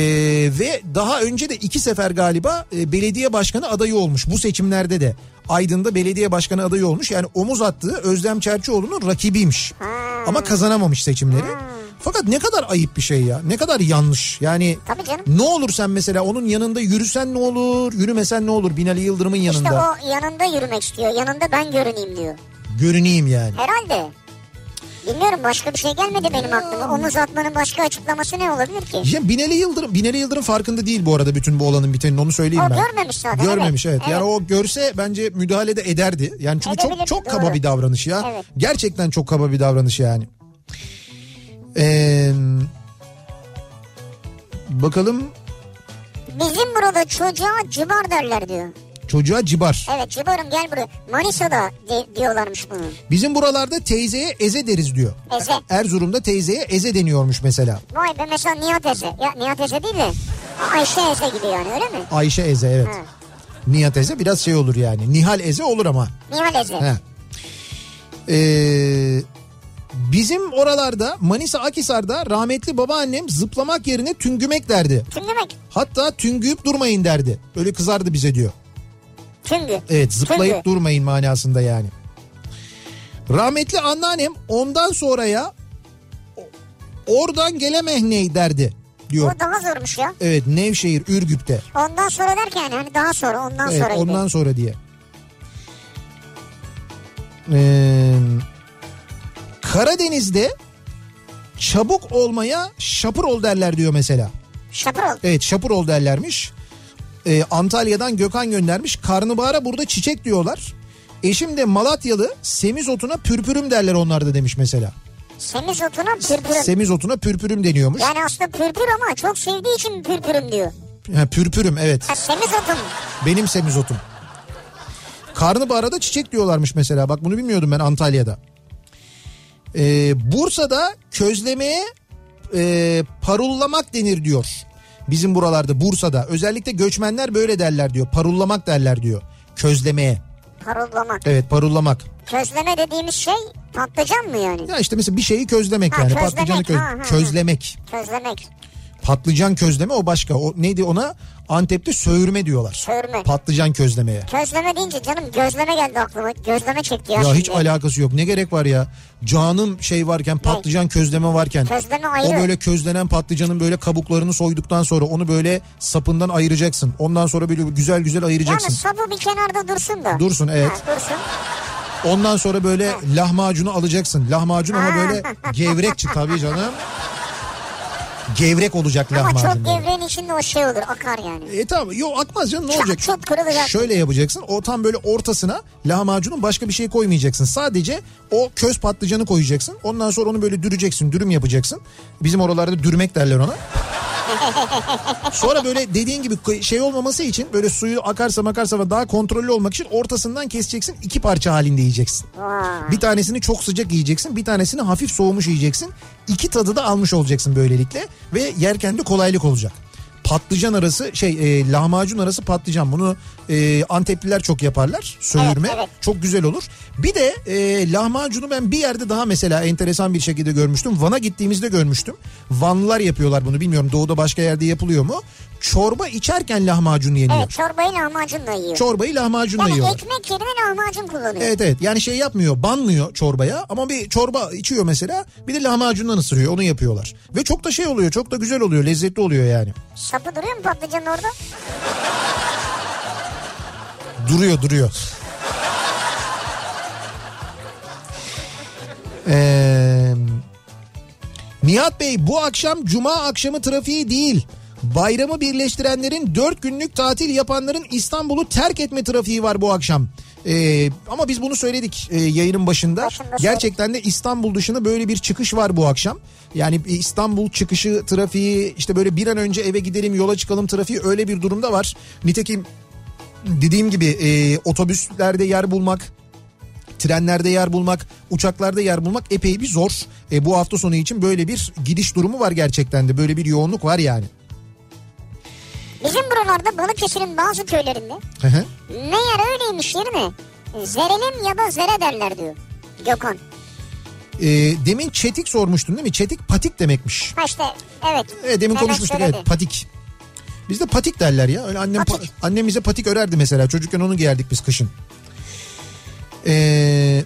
ve daha önce de iki sefer galiba e, belediye başkanı adayı olmuş. Bu seçimlerde de Aydın'da belediye başkanı adayı olmuş. Yani omuz attığı Özlem Çerçioğlu'nun rakibiymiş. Ama kazanamamış seçimleri. Fakat ne kadar ayıp bir şey ya. Ne kadar yanlış. Yani
Tabii canım.
ne olur sen mesela onun yanında yürüsen ne olur, yürümesen ne olur Binali Yıldırım'ın yanında.
İşte o yanında yürümek istiyor. Yanında ben görüneyim diyor.
Görüneyim yani.
Herhalde. Bilmiyorum başka bir şey gelmedi benim aklıma. Omuz atmanın başka açıklaması ne olabilir ki?
Ya Binali Yıldırım, Binali Yıldırım farkında değil bu arada bütün bu olanın bitenin onu söyleyeyim
O
ben.
görmemiş zaten,
Görmemiş evet.
evet.
Yani o görse bence müdahale de ederdi. Yani çünkü çok
Edebilir,
çok
doğru.
kaba bir davranış ya.
Evet.
Gerçekten çok kaba bir davranış yani. Ee, bakalım
Bizim burada çocuğa cıbar derler diyor.
Çocuğa cibar.
Evet cıbarım gel buraya. Manisa'da de- diyorlarmış bunu.
Bizim buralarda teyzeye eze deriz diyor.
Eze.
Erzurum'da teyzeye eze deniyormuş mesela.
Vay be mesela Nihat Eze. Ya Nihat Eze değil de Ayşe Eze gibi yani öyle mi?
Ayşe Eze evet.
Ha.
Nihat Eze biraz şey olur yani. Nihal Eze olur ama.
Nihal Eze.
He. Ee, bizim oralarda Manisa Akisar'da rahmetli babaannem zıplamak yerine tüngümek derdi.
Tüngümek.
Hatta tüngüyüp durmayın derdi. Öyle kızardı bize diyor.
Tüngü.
Evet zıplayıp
Tüngü.
durmayın manasında yani. Rahmetli anneannem ondan sonraya oradan gelemeh derdi diyor.
O daha zormuş ya.
Evet Nevşehir Ürgüp'te.
Ondan sonra derken hani daha sonra ondan
Evet
sonra gibi.
ondan sonra diye. Ee, Karadeniz'de çabuk olmaya şapır ol derler diyor mesela.
Şapır ol.
Evet şapır ol derlermiş. Ee, Antalya'dan Gökhan göndermiş. Karnabahara burada çiçek diyorlar. Eşim de Malatyalı semizotuna pürpürüm derler onlar da demiş mesela.
Semizotuna pürpürüm.
Semizotuna pürpürüm deniyormuş.
Yani aslında pürpür ama çok sevdiği için pürpürüm diyor.
Ha, pürpürüm evet.
Ha, semizotum.
Benim semizotum. Karnabaharda çiçek diyorlarmış mesela. Bak bunu bilmiyordum ben Antalya'da. Ee, Bursa'da közlemeye e, parullamak denir diyor. Bizim buralarda Bursa'da. Özellikle göçmenler böyle derler diyor. Parullamak derler diyor. Közlemeye.
Parullamak.
Evet parullamak.
Közleme dediğimiz şey patlıcan mı yani?
Ya işte mesela bir şeyi közlemek
Ha,
yani.
közlemek.
Patlıcanı köz-
Ha, ha,
közlemek.
Közlemek.
Patlıcan közleme o başka. O neydi ona? Antep'te söğürme diyorlar.
Söğürme.
Patlıcan közlemeye.
Közleme deyince canım gözleme geldi aklıma. Gözleme çekti ya.
Ya
şimdi.
hiç alakası yok. Ne gerek var ya? Canım şey varken patlıcan közleme varken.
Közleme
O
ayrı.
böyle közlenen patlıcanın böyle kabuklarını soyduktan sonra onu böyle sapından ayıracaksın. Ondan sonra böyle güzel güzel ayıracaksın.
Yani sapı bir kenarda dursun da.
Dursun evet.
Ha, dursun.
Ondan sonra böyle lahmacunu alacaksın. Lahmacun ama böyle gevrekçi tabii canım. Gevrek olacak
Ama
lahmacun.
çok
böyle.
gevreğin içinde o şey olur akar yani.
E tamam yok akmaz canım ne olacak?
çut kırılacak.
Şöyle yapacaksın o tam böyle ortasına lahmacunun başka bir şey koymayacaksın. Sadece o köz patlıcanı koyacaksın. Ondan sonra onu böyle düreceksin dürüm yapacaksın. Bizim oralarda dürmek derler ona. Sonra böyle dediğin gibi şey olmaması için böyle suyu akarsa makarsa daha kontrollü olmak için ortasından keseceksin. iki parça halinde yiyeceksin. Bir tanesini çok sıcak yiyeceksin. Bir tanesini hafif soğumuş yiyeceksin. İki tadı da almış olacaksın böylelikle. Ve yerken de kolaylık olacak. Patlıcan arası şey e, lahmacun arası patlıcan bunu e, Antepliler çok yaparlar söğürme
Evet, evet.
çok güzel olur. Bir de e, lahmacunu ben bir yerde daha mesela enteresan bir şekilde görmüştüm. Van'a gittiğimizde görmüştüm. Vanlılar yapıyorlar bunu bilmiyorum doğuda başka yerde yapılıyor mu? Çorba içerken lahmacun yeniyor.
Evet çorbayı lahmacunla yiyor.
Çorbayı lahmacunla
yani
yiyorlar.
ekmek yerine lahmacun kullanıyor.
Evet evet yani şey yapmıyor banmıyor çorbaya ama bir çorba içiyor mesela bir de lahmacundan ısırıyor onu yapıyorlar. Ve çok da şey oluyor çok da güzel oluyor lezzetli oluyor yani.
Sapı duruyor mu patlıcanın orada?
Duruyor duruyor. Ee, Nihat Bey bu akşam cuma akşamı trafiği değil. Bayramı birleştirenlerin 4 günlük tatil yapanların İstanbul'u terk etme trafiği var bu akşam. Ee, ama biz bunu söyledik e, yayının başında.
Başında.
Gerçekten de İstanbul dışında böyle bir çıkış var bu akşam. Yani e, İstanbul çıkışı trafiği işte böyle bir an önce eve gidelim yola çıkalım trafiği öyle bir durumda var. Nitekim dediğim gibi e, otobüslerde yer bulmak trenlerde yer bulmak, uçaklarda yer bulmak epey bir zor. E, bu hafta sonu için böyle bir gidiş durumu var gerçekten de. Böyle bir yoğunluk var yani.
Bizim buralarda Balıkesir'in bazı köylerinde
Hı hı.
meğer öyleymiş yerine zerelim ya da zere derler diyor Gökhan.
E, demin çetik sormuştun değil mi? Çetik patik demekmiş.
Ha işte evet.
Evet demin
Mehmet
konuşmuştuk
söyledi.
evet patik. Bizde patik derler ya. Öyle annem
Patik.
pa- annem bize patik örerdi mesela. Çocukken onu giyerdik biz kışın. Ee,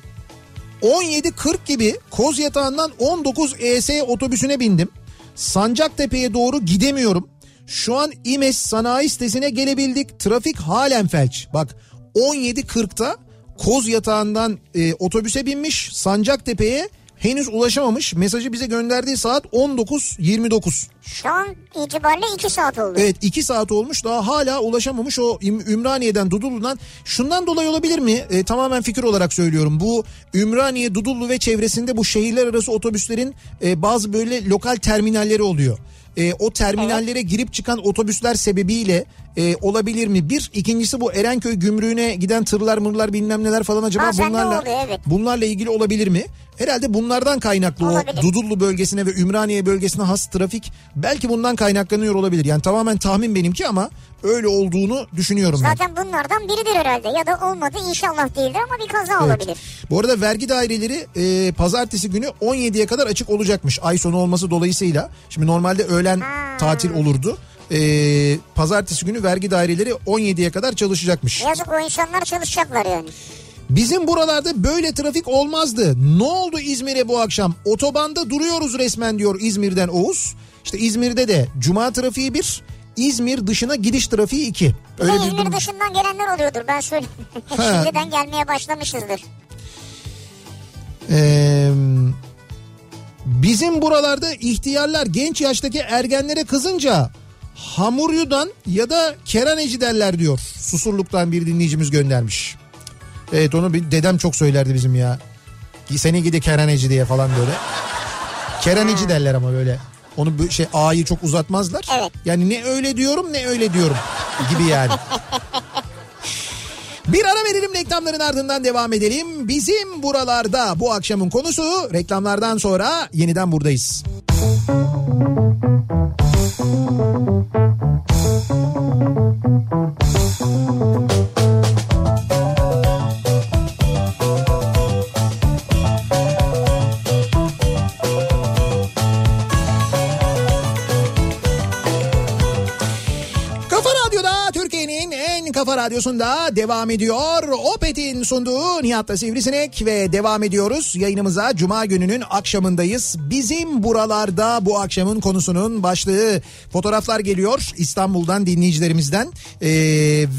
17.40 gibi Koz Yatağı'ndan 19 ES otobüsüne bindim. Sancaktepe'ye doğru gidemiyorum. Şu an İMES sanayi sitesine gelebildik. Trafik halen felç. Bak 17.40'ta Koz Yatağı'ndan e, otobüse binmiş. Sancaktepe'ye henüz ulaşamamış. Mesajı bize gönderdiği saat 19.29.
Şu an itibariyle 2 saat oldu.
Evet 2 saat olmuş daha hala ulaşamamış o Ümraniye'den Dudullu'dan. Şundan dolayı olabilir mi? E, tamamen fikir olarak söylüyorum. Bu Ümraniye, Dudullu ve çevresinde bu şehirler arası otobüslerin e, bazı böyle lokal terminalleri oluyor. E, o terminallere girip çıkan otobüsler sebebiyle e, olabilir mi? Bir, ikincisi bu Erenköy gümrüğüne giden tırlar mırlar bilmem neler falan acaba
de
bunlarla
oluyor, evet.
bunlarla ilgili olabilir mi? Herhalde bunlardan kaynaklı
Olabilir.
o Dudullu bölgesine ve Ümraniye bölgesine has trafik belki bundan kaynaklanıyor olabilir. Yani tamamen tahmin benimki ama öyle olduğunu düşünüyorum ben.
Zaten bunlardan biridir herhalde ya da olmadı inşallah değildir ama bir kaza
Evet.
olabilir.
Bu arada vergi daireleri e, pazartesi günü 17'ye kadar açık olacakmış. Ay sonu olması dolayısıyla. Şimdi normalde öğlen
Ha.
tatil olurdu. E, pazartesi günü vergi daireleri 17'ye kadar çalışacakmış.
Yazık o insanlar çalışacaklar yani.
Bizim buralarda böyle trafik olmazdı. Ne oldu İzmir'e bu akşam? Otobanda duruyoruz resmen diyor İzmir'den Oğuz. İşte İzmir'de de cuma trafiği bir, İzmir dışına gidiş trafiği iki. Öyle bir
İzmir
durum.
dışından gelenler oluyordur ben söyleyeyim.
Ha.
Şimdiden gelmeye başlamışızdır.
Ee, bizim buralarda ihtiyarlar genç yaştaki ergenlere kızınca hamuryudan ya da keraneci derler diyor. Susurluk'tan bir dinleyicimiz göndermiş. Evet onu bir dedem çok söylerdi bizim ya. Seni gidi keraneci diye falan böyle. Keraneci derler ama böyle. Onu bu şey A'yı çok uzatmazlar.
Evet.
Yani ne öyle diyorum ne öyle diyorum gibi yani. Bir ara verelim reklamların ardından devam edelim. Bizim buralarda bu akşamın konusu reklamlardan sonra yeniden buradayız. Kafa radyosunda devam ediyor. Opet'in sunduğu Nihat'la Sivrisinek ve devam ediyoruz. Yayınımıza Cuma gününün akşamındayız. Bizim buralarda bu akşamın konusunun başlığı fotoğraflar geliyor İstanbul'dan dinleyicilerimizden. Ee,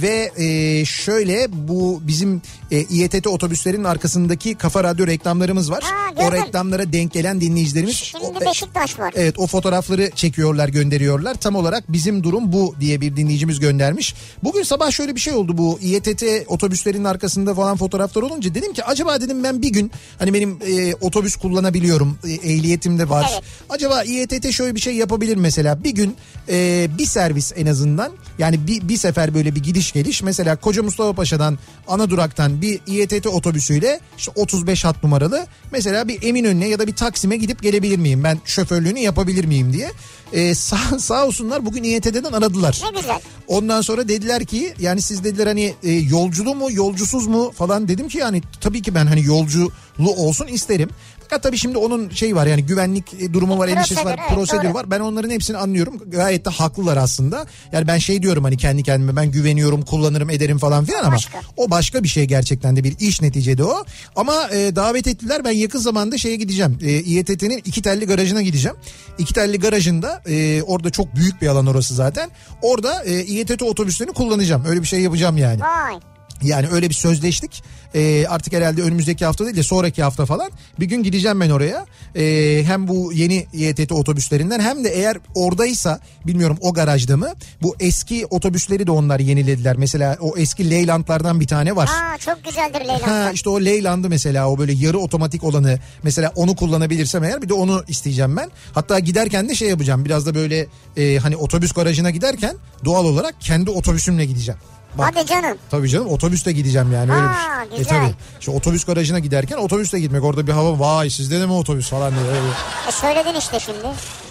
ve e, şöyle bu bizim e, İETT otobüslerin arkasındaki Kafa Radyo reklamlarımız var.
Ha,
o reklamlara denk gelen dinleyicilerimiz.
Şimdi
o-
Beşiktaş var.
Evet o fotoğrafları çekiyorlar gönderiyorlar. Tam olarak bizim durum bu diye bir dinleyicimiz göndermiş. Bugün sabah şöyle bir şey oldu bu İETT otobüslerin arkasında falan fotoğraflar olunca dedim ki acaba dedim ben bir gün hani benim e, otobüs kullanabiliyorum e, ehliyetim de var.
Evet.
Acaba İETT şöyle bir şey yapabilir mesela bir gün e, bir servis en azından yani bir, bir sefer böyle bir gidiş geliş mesela Koca Mustafa Paşa'dan ana duraktan bir İETT otobüsüyle işte 35 hat numaralı mesela bir Eminönü'ne ya da bir Taksim'e gidip gelebilir miyim ben şoförlüğünü yapabilir miyim diye. E, sağ, sağ olsunlar bugün İETT'den aradılar.
Ne güzel.
Ondan sonra dediler ki yani siz dediler hani e, yolculu mu yolcusuz mu falan dedim ki yani tabii ki ben hani yolculu olsun isterim. Fakat tabii şimdi onun şey var yani güvenlik e, durumu var, endişesi var,
Prosedür, evet,
prosedür
doğru.
var. Ben onların hepsini anlıyorum. Gayet de haklılar aslında. Yani ben şey diyorum hani kendi kendime ben güveniyorum, kullanırım, ederim falan filan ama
Başka.
o başka bir şey gerçekten de bir iş neticede o. Ama e, davet ettiler ben yakın zamanda şeye gideceğim. E, İETT'nin iki telli garajına gideceğim. İki telli garajında e, orada çok büyük bir alan orası zaten. Orada e, İETT otobüslerini kullanacağım. Öyle bir şey yapacağım yani.
Vay.
Yani öyle bir sözleştik. Ee, artık herhalde önümüzdeki hafta değil de sonraki hafta falan bir gün gideceğim ben oraya. Ee, hem bu yeni YTT otobüslerinden hem de eğer oradaysa bilmiyorum o garajda mı bu eski otobüsleri de onlar yenilediler. Mesela o eski Leyland'lardan bir tane var.
Aa çok güzeldir Leyla.
Ha işte o Leyland'ı mesela o böyle yarı otomatik olanı mesela onu kullanabilirsem eğer bir de onu isteyeceğim ben. Hatta giderken de şey yapacağım biraz da böyle e, hani otobüs garajına giderken doğal olarak kendi otobüsümle gideceğim. Bak,
Hadi canım.
Tabii canım otobüsle gideceğim yani öyle bir şey.
güzel.
tabii. İşte otobüs garajına giderken otobüsle gitmek orada bir hava vay sizde de mi otobüs falan diye. Öyle.
E söyledin işte şimdi.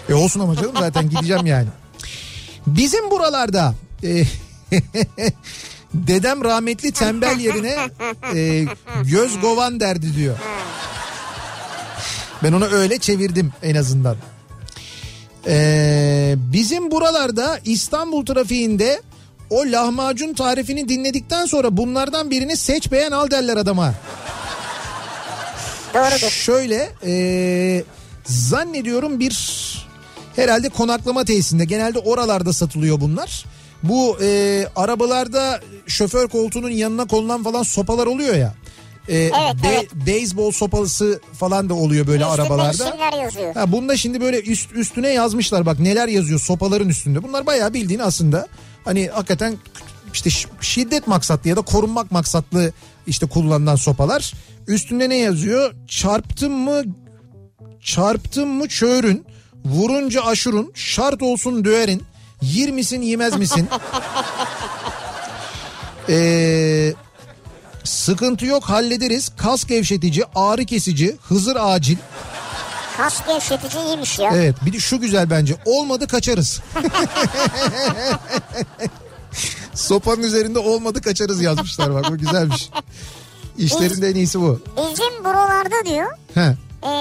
E olsun ama canım zaten gideceğim yani. Bizim buralarda e, dedem rahmetli tembel yerine e, göz govan derdi diyor. Ben onu öyle çevirdim en azından. E, bizim buralarda İstanbul trafiğinde o lahmacun tarifini dinledikten sonra bunlardan birini seç beğen al derler adama.
Doğrudur.
Şöyle e, zannediyorum bir herhalde konaklama tesisinde genelde oralarda satılıyor bunlar. Bu e, arabalarda şoför koltuğunun yanına konulan falan sopalar oluyor ya. E,
evet.
Beyzbol sopası falan da oluyor böyle
Üstünde
arabalarda.
yazıyor.
Ha bunda şimdi böyle üst üstüne yazmışlar bak neler yazıyor sopaların üstünde. Bunlar bayağı bildiğin aslında hani hakikaten işte şiddet maksatlı ya da korunmak maksatlı işte kullanılan sopalar. Üstünde ne yazıyor? Çarptın mı çarptın mı çöğürün, vurunca aşurun, şart olsun döverin, yer misin yemez misin? Eee Sıkıntı yok hallederiz. Kas gevşetici, ağrı kesici, hızır acil.
Kas gevşetici iyiymiş ya.
Evet bir de şu güzel bence. Olmadı kaçarız. Sopanın üzerinde olmadı kaçarız yazmışlar bak bu güzelmiş. İşlerin de en iyisi bu.
Bizim buralarda diyor
He,
e,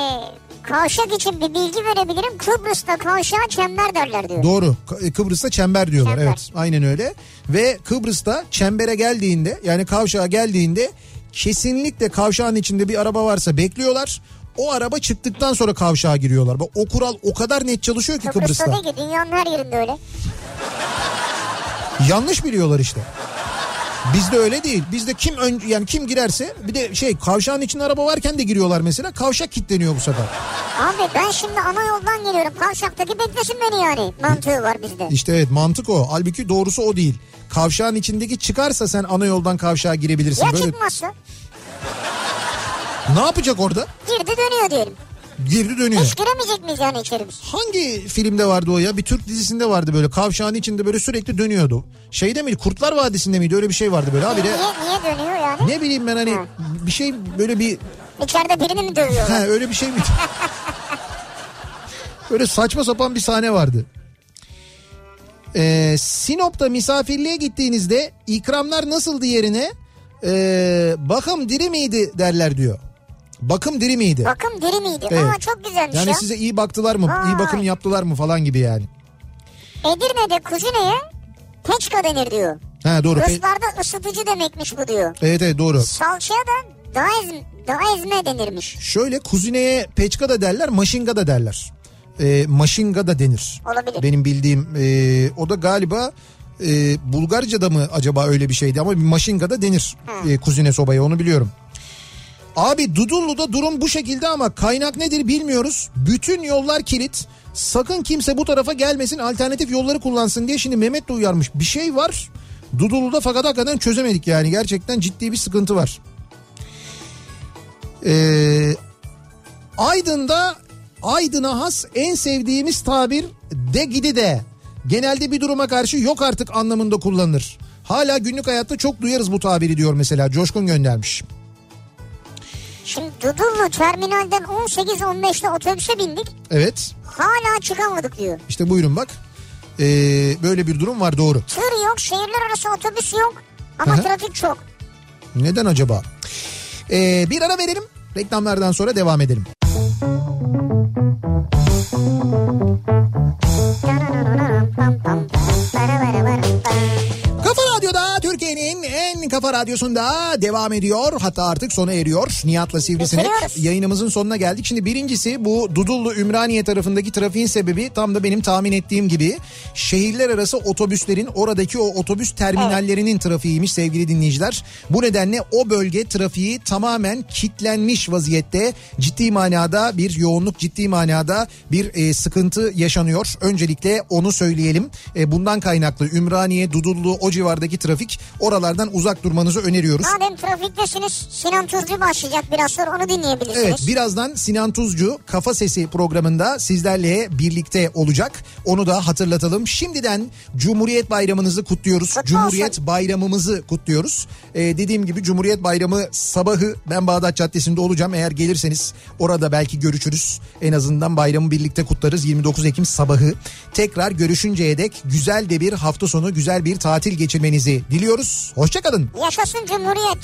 kavşak için bir bilgi verebilirim. Kıbrıs'ta kavşağa çember derler diyor.
doğru K- Kıbrıs'ta çember diyorlar
Çember.
evet aynen öyle. Ve Kıbrıs'ta çembere geldiğinde yani kavşağa geldiğinde kesinlikle kavşağın içinde bir araba varsa bekliyorlar. O araba çıktıktan sonra kavşağa giriyorlar. Bak o kural o kadar net çalışıyor ki
Kıbrıs'ta
Kıbrıs'ta.
değil ki dünyanın her yerinde öyle.
Yanlış biliyorlar işte. Bizde öyle değil. Bizde kim ön, yani kim girerse bir de şey kavşağın içinde araba varken de giriyorlar mesela. Kavşak kilitleniyor bu sefer.
Abi ben şimdi ana yoldan geliyorum. Kavşaktaki beklesin beni yani. Mantığı var bizde.
İşte evet mantık o. Halbuki doğrusu o değil. Kavşağın içindeki çıkarsa sen ana yoldan kavşağa girebilirsin.
Ya
Böyle
çıkmazsa
ne yapacak orada?
girdi dönüyor diyelim.
Girdi dönüyor.
Hiç giremeyecek miyiz yani içeri biz?
Hangi filmde vardı o ya? Bir Türk dizisinde vardı böyle. Kavşağın içinde böyle sürekli dönüyordu. Şeyde miydi? Kurtlar Vadisi'nde miydi? Öyle bir şey vardı böyle. Abi de
Niye, niye dönüyor yani?
ne bileyim ben hani
Ha.
bir şey böyle bir
İçeride birini mi dövüyor?
Ha öyle bir şey miydi? Böyle saçma sapan bir sahne vardı. Ee, Sinop'ta misafirliğe gittiğinizde ikramlar nasıldı yerine? Ee, bakım diri miydi derler diyor. Bakım diri miydi?
Bakım diri miydi?
Evet.
Aa çok güzelmiş
Yani
ya.
size iyi baktılar mı? iyi
Vay.
bakım yaptılar mı falan gibi yani.
Edirne'de kuzineye peçka denir diyor.
Ha doğru. Pe-
Ruslarda ısıtıcı demekmiş bu diyor.
evet evet doğru.
Salçaya da daezm, daezme denirmiş.
Şöyle kuzineye peçka da derler, maşinga da derler. Ee, maşinga da denir.
Olabilir.
Benim bildiğim e, o da galiba e, Bulgarca'da mı acaba öyle bir şeydi ama bir maşinga da denir e, kuzine sobaya onu biliyorum. Abi Dudullu'da durum bu şekilde ama kaynak nedir bilmiyoruz. Bütün yollar kilit. Sakın kimse bu tarafa gelmesin alternatif yolları kullansın diye şimdi Mehmet de uyarmış. Bir şey var Dudullu'da fakat hakikaten çözemedik yani gerçekten ciddi bir sıkıntı var. Ee, Aydın'da Aydın'a has en sevdiğimiz tabir de gidi de. Genelde bir duruma karşı yok artık anlamında kullanılır. Hala günlük hayatta çok duyarız bu tabiri diyor mesela Coşkun göndermiş.
Şimdi Dudullu terminalden 18-15'te otobüse bindik.
Evet
Hala çıkamadık diyor.
işte buyurun bak. Ee, böyle bir durum var doğru.
Tır yok, şehirler arası otobüs yok. Ama
hı.
trafik çok.
Neden acaba? Ee, bir ara verelim. Reklamlardan sonra devam edelim. Radyo'da Türkiye'nin en Kafa Radyosu'nda devam ediyor. Hatta artık sona eriyor. Nihat'la Sivrisinek
Bitiriyoruz.
yayınımızın sonuna geldik. Şimdi birincisi bu Dudullu Ümraniye tarafındaki trafiğin sebebi tam da benim tahmin ettiğim gibi şehirler arası otobüslerin oradaki o otobüs terminallerinin trafiğiymiş sevgili dinleyiciler. Bu nedenle o bölge trafiği tamamen kitlenmiş vaziyette. Ciddi manada bir yoğunluk, ciddi manada bir e, sıkıntı yaşanıyor. Öncelikle onu söyleyelim. E, bundan kaynaklı Ümraniye, Dudullu o civardaki trafik oralardan uzak durmanızı öneriyoruz.
Madem trafiktesiniz Sinan Tuzcu başlayacak biraz sonra onu dinleyebilirsiniz.
Evet birazdan Sinan Tuzcu Kafa Sesi programında sizlerle birlikte olacak. Onu da hatırlatalım. Şimdiden Cumhuriyet Bayramınızı kutluyoruz.
Kutlu
Cumhuriyet
olsun.
Bayramımızı kutluyoruz. Ee, dediğim gibi Cumhuriyet Bayramı sabahı ben Bağdat Caddesi'nde olacağım. Eğer gelirseniz orada belki görüşürüz. En azından bayramı birlikte kutlarız 29 Ekim sabahı. Tekrar görüşünceye dek güzel de bir hafta sonu güzel bir tatil geçirmenizi diliyoruz. Hoşçakalın.
Yaşasın Cumhuriyet.